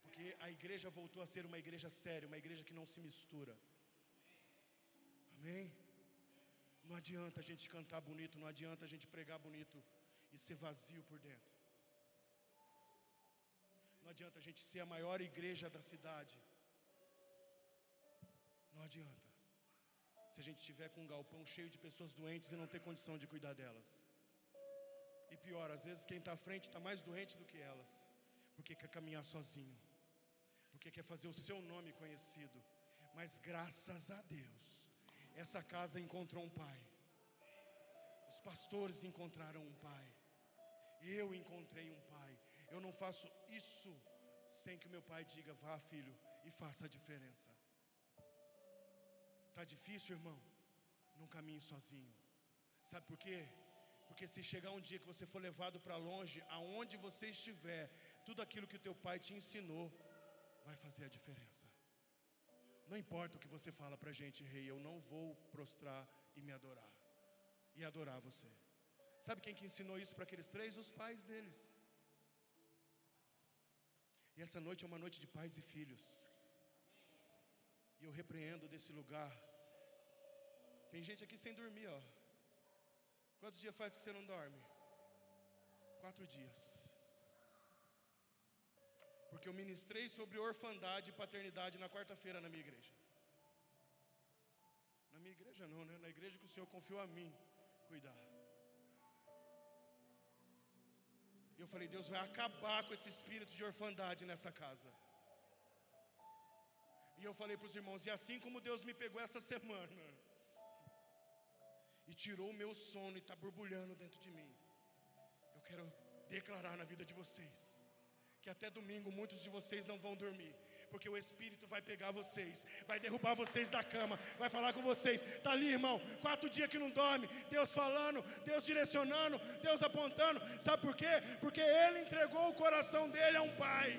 Porque a igreja voltou a ser uma igreja séria, uma igreja que não se mistura. Amém? Não adianta a gente cantar bonito, não adianta a gente pregar bonito e ser vazio por dentro. Não adianta a gente ser a maior igreja da cidade. Não adianta. Se a gente tiver com um galpão cheio de pessoas doentes e não ter condição de cuidar delas. E pior, às vezes quem está à frente está mais doente do que elas, porque quer caminhar sozinho, porque quer fazer o seu nome conhecido. Mas graças a Deus, essa casa encontrou um pai. Os pastores encontraram um pai. Eu encontrei um pai. Eu não faço isso sem que o meu pai diga: vá, filho, e faça a diferença. Está difícil, irmão? Não caminhe sozinho. Sabe por quê? Porque se chegar um dia que você for levado para longe, aonde você estiver, tudo aquilo que o teu pai te ensinou vai fazer a diferença. Não importa o que você fala para a gente, rei, eu não vou prostrar e me adorar. E adorar você. Sabe quem que ensinou isso para aqueles três? Os pais deles. E essa noite é uma noite de pais e filhos. E eu repreendo desse lugar. Tem gente aqui sem dormir, ó. Quantos dias faz que você não dorme? Quatro dias. Porque eu ministrei sobre orfandade e paternidade na quarta-feira na minha igreja. Na minha igreja não, né? Na igreja que o Senhor confiou a mim cuidar. E eu falei, Deus vai acabar com esse espírito de orfandade nessa casa. E eu falei para os irmãos, e assim como Deus me pegou essa semana e tirou o meu sono e está borbulhando dentro de mim, eu quero declarar na vida de vocês que até domingo muitos de vocês não vão dormir, porque o Espírito vai pegar vocês, vai derrubar vocês da cama, vai falar com vocês. Está ali, irmão, quatro dias que não dorme, Deus falando, Deus direcionando, Deus apontando. Sabe por quê? Porque Ele entregou o coração dele a um pai.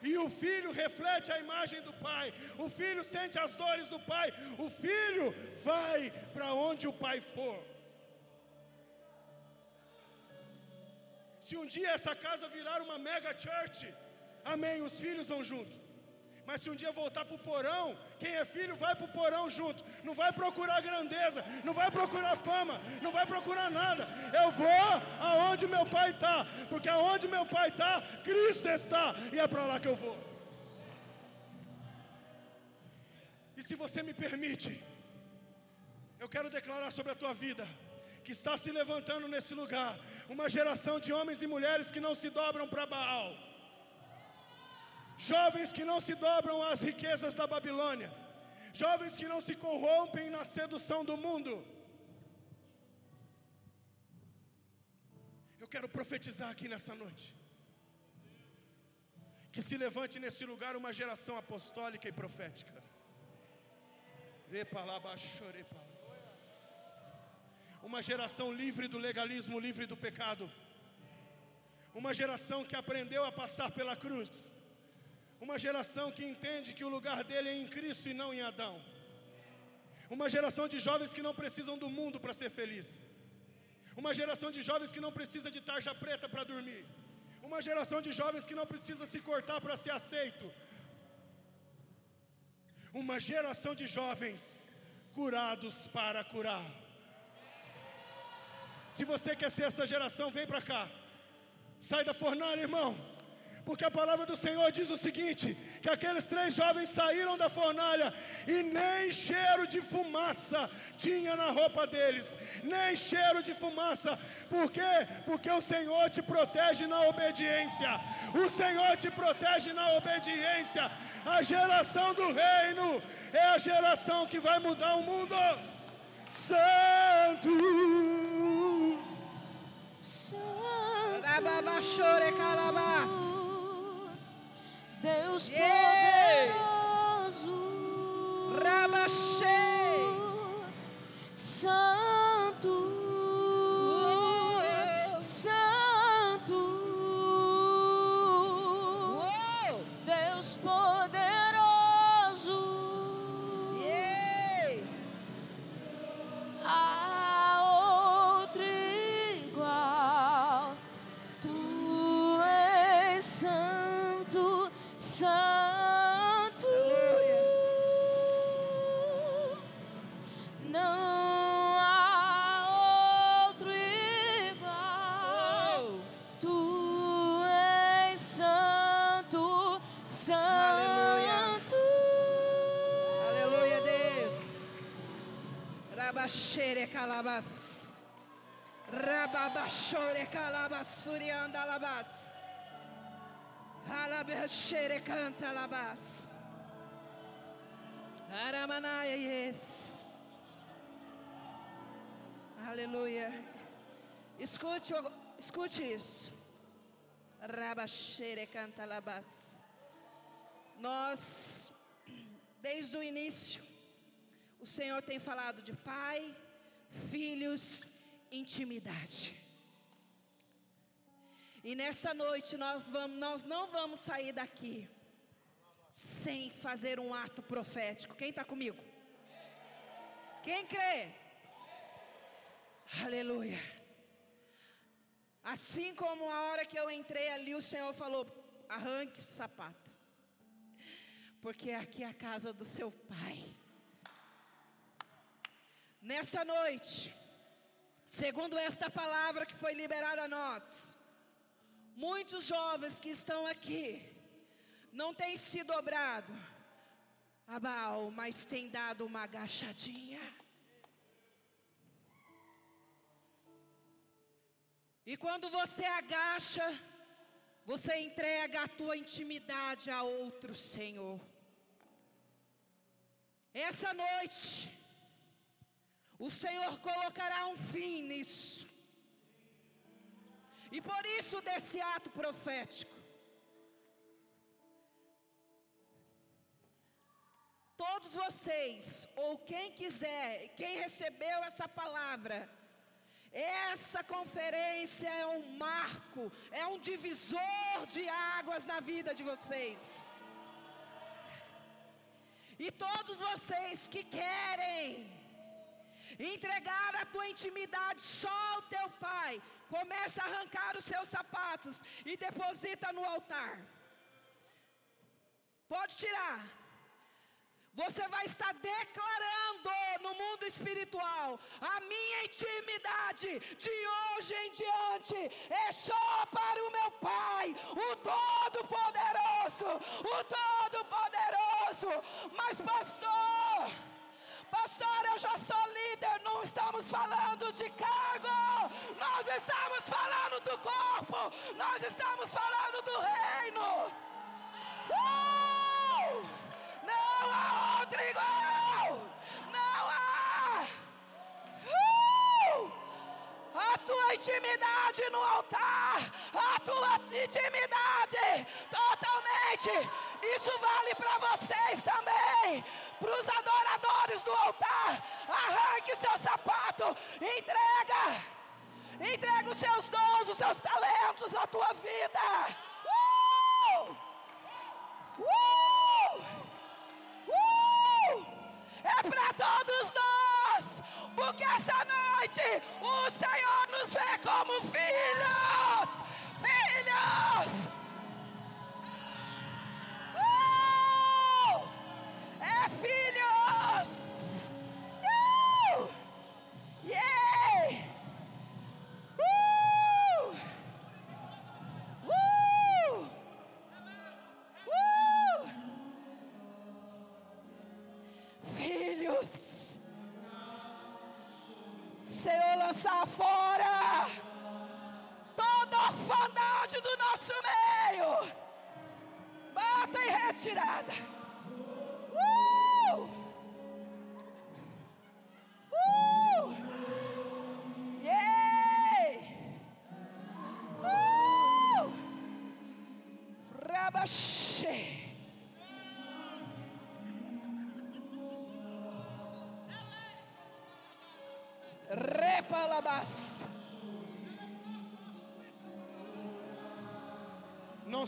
E o filho reflete a imagem do pai. O filho sente as dores do pai. O filho vai para onde o pai for. Se um dia essa casa virar uma mega church, amém, os filhos vão junto. Mas se um dia voltar para o porão, quem é filho vai para o porão junto. Não vai procurar grandeza, não vai procurar fama, não vai procurar nada. Eu vou aonde meu pai está, porque aonde meu pai está, Cristo está, e é para lá que eu vou. E se você me permite, eu quero declarar sobre a tua vida que está se levantando nesse lugar uma geração de homens e mulheres que não se dobram para Baal jovens que não se dobram às riquezas da Babilônia, jovens que não se corrompem na sedução do mundo. Eu quero profetizar aqui nessa noite. Que se levante nesse lugar uma geração apostólica e profética. Uma geração livre do legalismo, livre do pecado Uma geração que aprendeu a passar pela cruz. Uma geração que entende que o lugar dele é em Cristo e não em Adão. Uma geração de jovens que não precisam do mundo para ser feliz. Uma geração de jovens que não precisa de tarja preta para dormir. Uma geração de jovens que não precisa se cortar para ser aceito. Uma geração de jovens curados para curar. Se você quer ser essa geração, vem para cá. Sai da fornalha, irmão. Porque a palavra do Senhor diz o seguinte: que aqueles três jovens saíram da fornalha e nem cheiro de fumaça tinha na roupa deles, nem cheiro de fumaça. Por quê? Porque o Senhor te protege na obediência. O Senhor te protege na obediência. A geração do reino é a geração que vai mudar o mundo. Santo. Deus poderoso, Rabachei. Santo, Rabachere calabas. Rababachore calabassuri andalabas. Alabachere canta labas. Aramanaya, yes. Aleluia. Escute, escute isso. Rabachere canta labas. Nós, desde o início, o Senhor tem falado de pai, filhos, intimidade. E nessa noite nós, vamos, nós não vamos sair daqui sem fazer um ato profético. Quem está comigo? Quem crê? Aleluia. Assim como a hora que eu entrei ali, o Senhor falou: arranque o sapato porque aqui é a casa do seu pai. Nessa noite, segundo esta palavra que foi liberada a nós, muitos jovens que estão aqui não têm se dobrado a Baal, mas têm dado uma agachadinha. E quando você agacha, você entrega a tua intimidade a outro Senhor. Essa noite, o Senhor colocará um fim nisso. E por isso desse ato profético. Todos vocês, ou quem quiser, quem recebeu essa palavra, essa conferência é um marco, é um divisor de águas na vida de vocês. E todos vocês que querem entregar a tua intimidade só ao teu pai, começa a arrancar os seus sapatos e deposita no altar. Pode tirar. Você vai estar declarando no mundo espiritual: a minha intimidade de hoje em diante é só para o meu Pai, o Todo-Poderoso, o Todo-Poderoso. Mas, pastor, pastor, eu já sou líder, não estamos falando de cargo, nós estamos falando do corpo, nós estamos falando do reino. Uh! Não há outro igual! Não há! Uh! A tua intimidade no altar, a tua intimidade totalmente. Isso vale para vocês também, para os adoradores do altar. Arranque seu sapato, entrega, Entrega os seus dons, os seus talentos, a tua vida. Uh! Uh! Uh! É para todos nós, porque essa noite o Senhor nos vê como filhos. Filhos!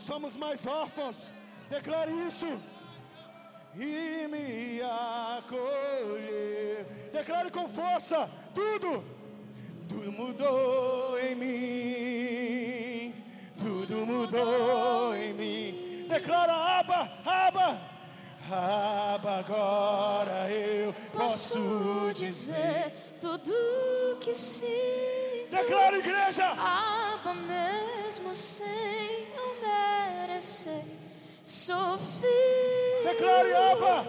Somos mais órfãos. Declare isso. E me acolher. Declare com força. Tudo. Tudo mudou em mim. Tudo mudou em mim. Declara, aba, aba. Aba, agora eu posso dizer. tudo que sinto. Declara, igreja. Aba mesmo sem eu merecer. Sou filho. Declare, aba.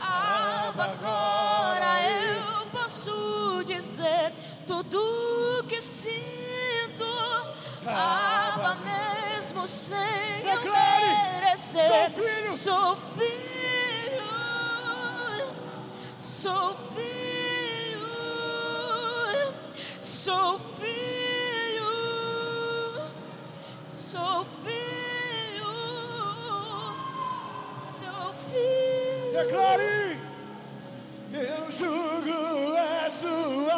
Aba, agora eu posso dizer tudo que sinto. Aba mesmo sem eu Declare, merecer. sou filho. Sou filho. Sou filho. Sou filho. Declare. Teu jugo é suave.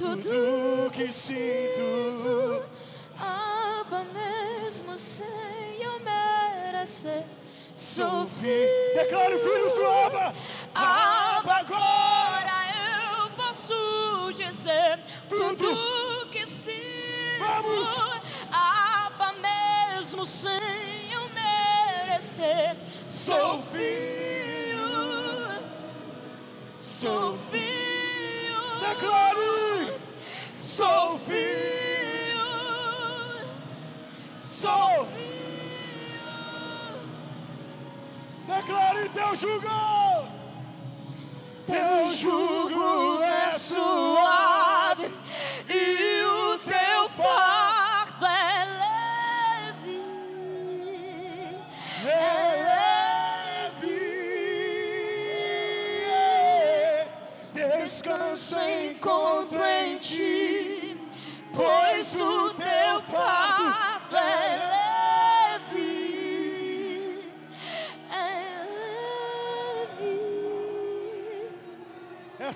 Tudo que sinto. Aba mesmo sem eu merecer. Sou filho. Declare, filhos do Aba. Aba, agora eu posso dizer tudo que sinto. Vamos. Aba mesmo sem eu merecer. Sou filho. Sou filho. Declare, teu jugo. Teu jugo é suave.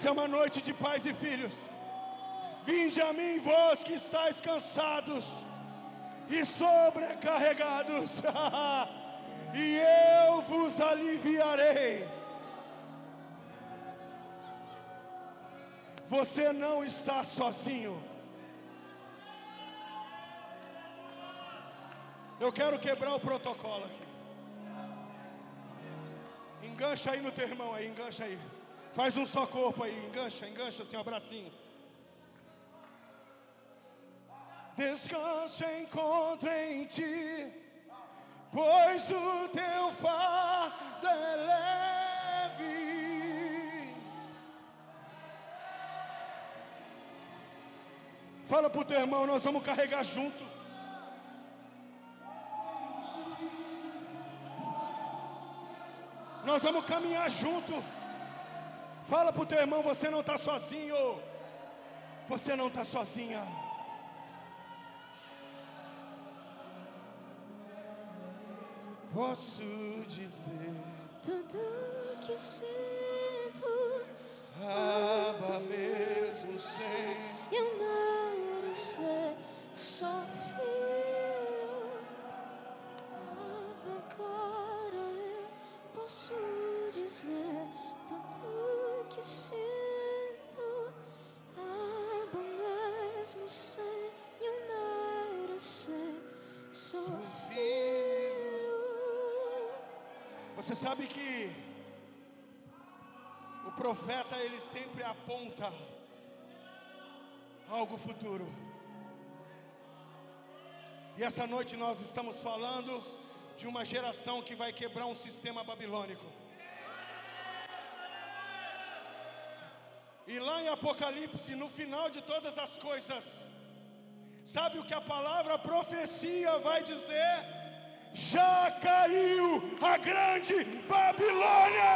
Essa é uma noite de pais e filhos. Vinde a mim, vós que estáis cansados e sobrecarregados, e eu vos aliviarei. Você não está sozinho. Eu quero quebrar o protocolo aqui. Engancha aí no teu irmão aí, engancha aí. Faz um só corpo aí, engancha, engancha assim, um abracinho. Descanso encontro em ti, pois o teu fardo é leve. Fala pro teu irmão, nós vamos carregar junto. Nós vamos caminhar junto. Fala pro teu irmão, você não está sozinho. Você não está sozinha. Posso dizer, Tudo que sinto, aba mesmo sem. eu merecer, sou filho. Agora eu posso dizer tudo que sinto, aba mesmo sem merecer, sou filho. Você sabe que o profeta ele sempre aponta algo futuro. E essa noite nós estamos falando de uma geração que vai quebrar um sistema babilônico. E lá em Apocalipse, no final de todas as coisas, sabe o que a palavra profecia vai dizer? Já caiu a grande Babilônia!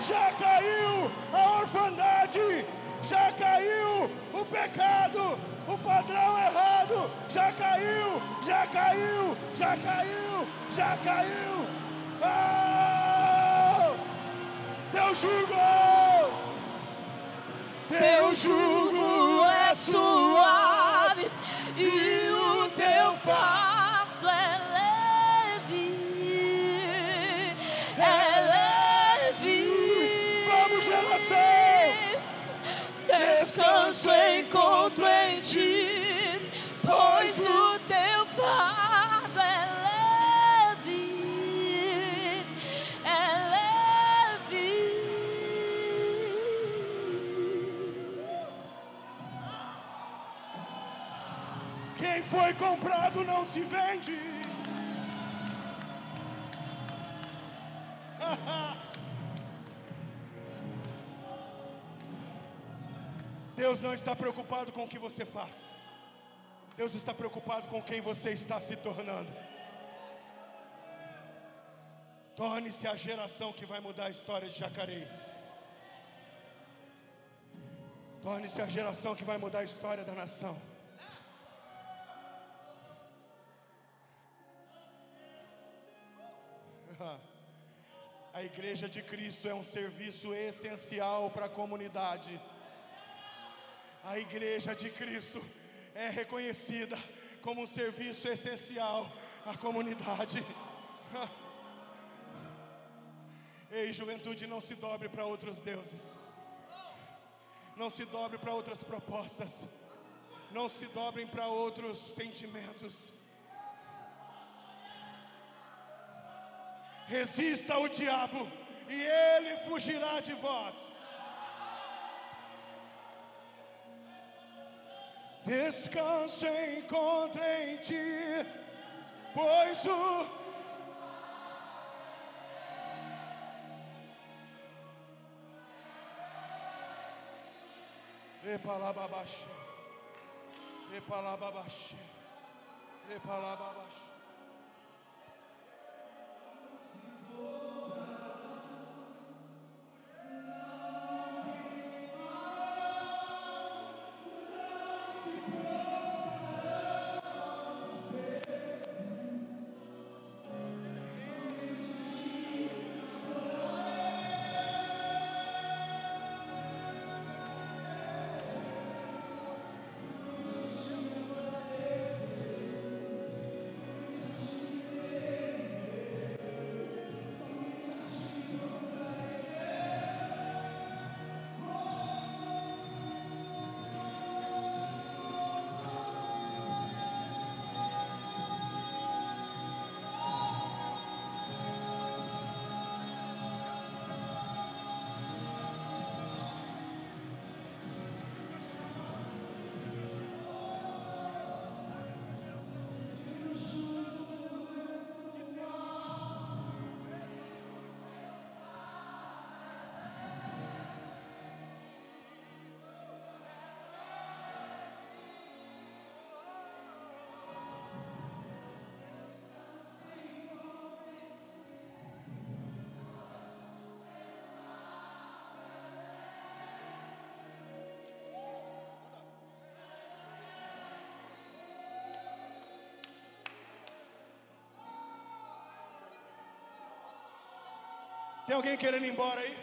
Já caiu a orfandade! Já caiu o pecado! O padrão errado! Já caiu! Já caiu! Já caiu! Já caiu! Ah! Teu jugo! Teu jugo é suave comprado não se vende. Deus não está preocupado com o que você faz. Deus está preocupado com quem você está se tornando. Torne-se a geração que vai mudar a história de Jacareí. Torne-se a geração que vai mudar a história da nação. A igreja de Cristo é um serviço essencial para a comunidade. A igreja de Cristo é reconhecida como um serviço essencial à comunidade. Ei, juventude, não se dobre para outros deuses. Não se dobre para outras propostas. Não se dobrem para outros sentimentos. Resista ao diabo e ele fugirá de vós. Descanso encontro em ti, pois o Epalababashi. Epalababashi. Epalababashi. Tem alguém querendo ir embora aí?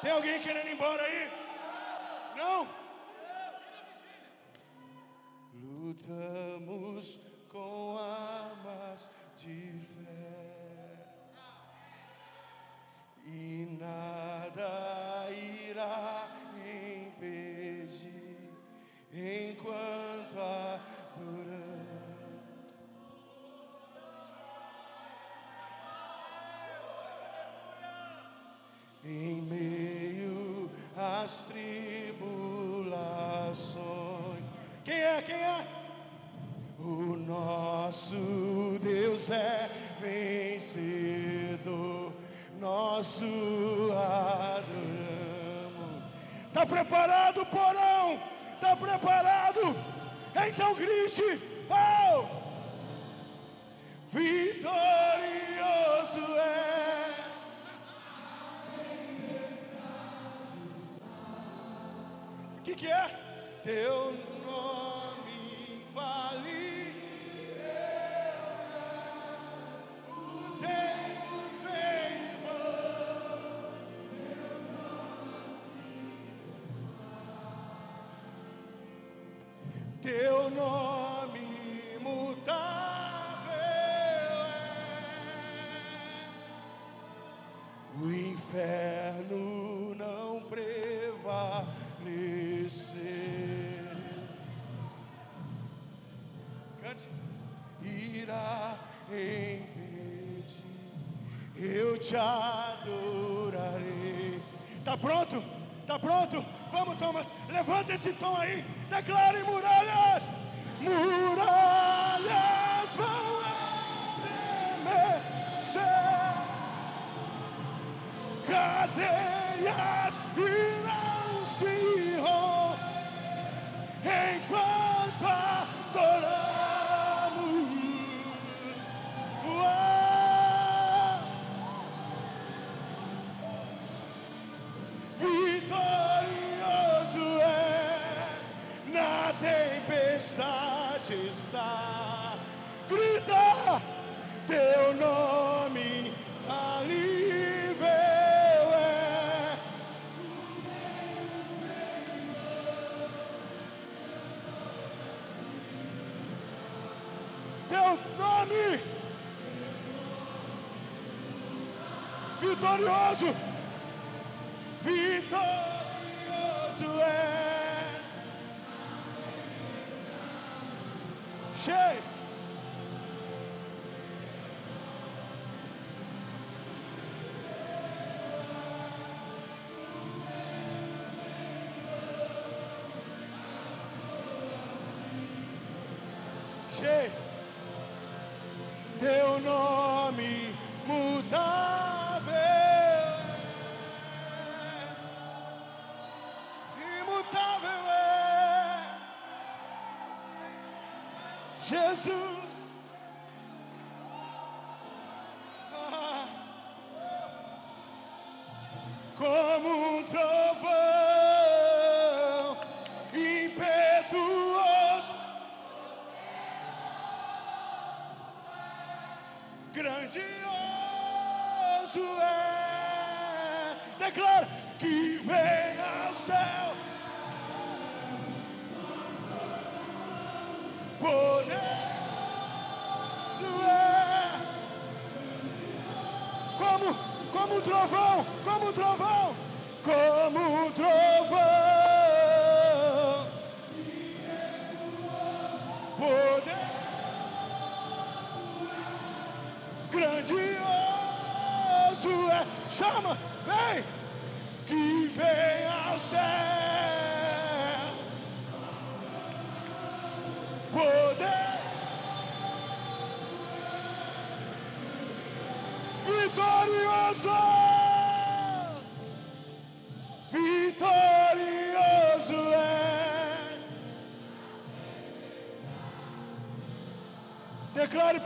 Tem alguém querendo ir embora aí? Não? Lutamos Está preparado, porão? Está preparado? Então grite. Che.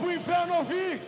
o inferno ouvir.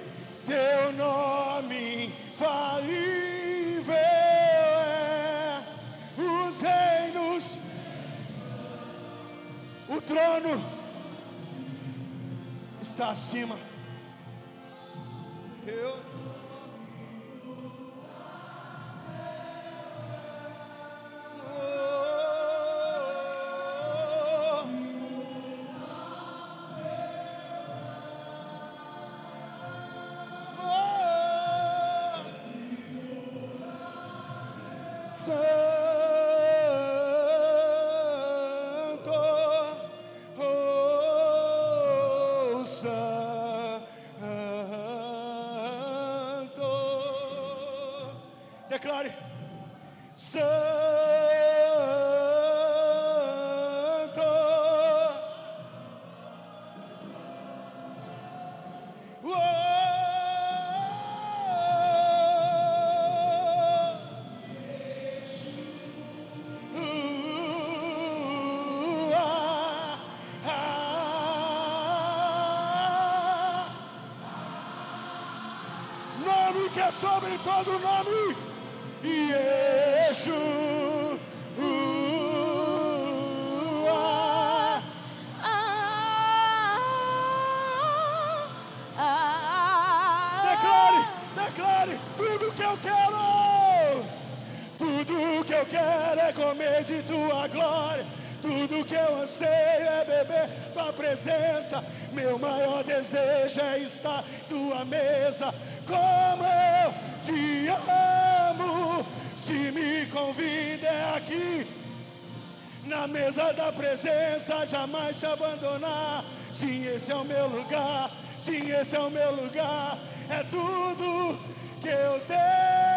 Todo nome. Beber tua presença. Meu maior desejo é estar tua mesa. Como eu te amo. Se me convida é aqui. Na mesa da presença, jamais te abandonar. Sim, esse é o meu lugar. Sim, esse é o meu lugar. É tudo que eu tenho.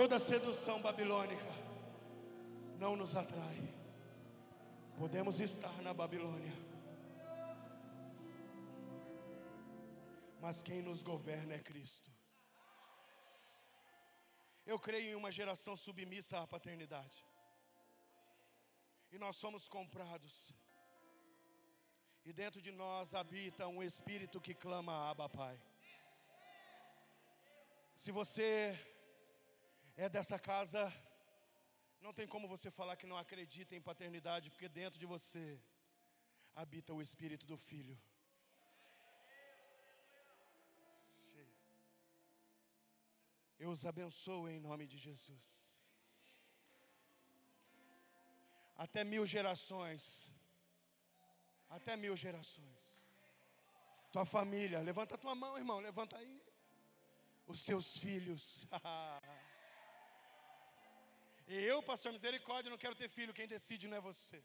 Toda sedução babilônica não nos atrai. Podemos estar na Babilônia, mas quem nos governa é Cristo. Eu creio em uma geração submissa à paternidade, e nós somos comprados, e dentro de nós habita um espírito que clama Abba Pai. Se você é dessa casa, não tem como você falar que não acredita em paternidade, porque dentro de você habita o Espírito do Filho. Eu os abençoo em nome de Jesus. Até mil gerações. Até mil gerações. Tua família, levanta tua mão, irmão, levanta aí. Os teus filhos. Eu, pastor misericórdia, não quero ter filho, quem decide não é você.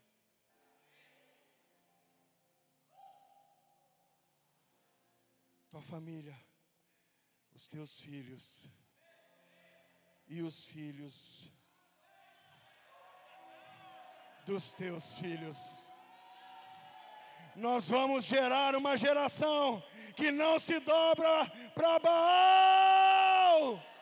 Tua família, os teus filhos e os filhos dos teus filhos. Nós vamos gerar uma geração que não se dobra para Baal.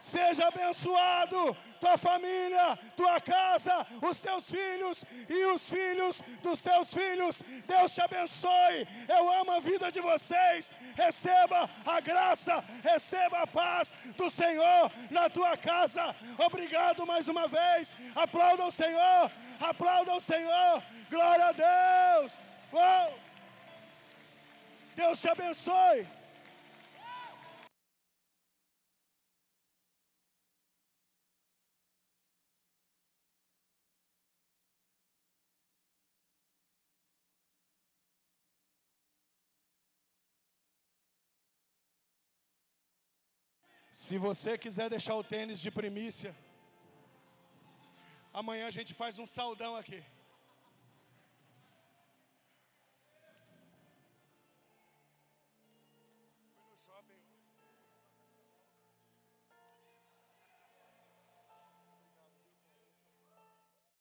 Seja abençoado, tua família, tua casa, os teus filhos e os filhos dos teus filhos. Deus te abençoe. Eu amo a vida de vocês. Receba a graça, receba a paz do Senhor na tua casa. Obrigado mais uma vez. Aplauda o Senhor, aplauda o Senhor. Glória a Deus. Uou. Deus te abençoe. Se você quiser deixar o tênis de primícia, amanhã a gente faz um saldão aqui.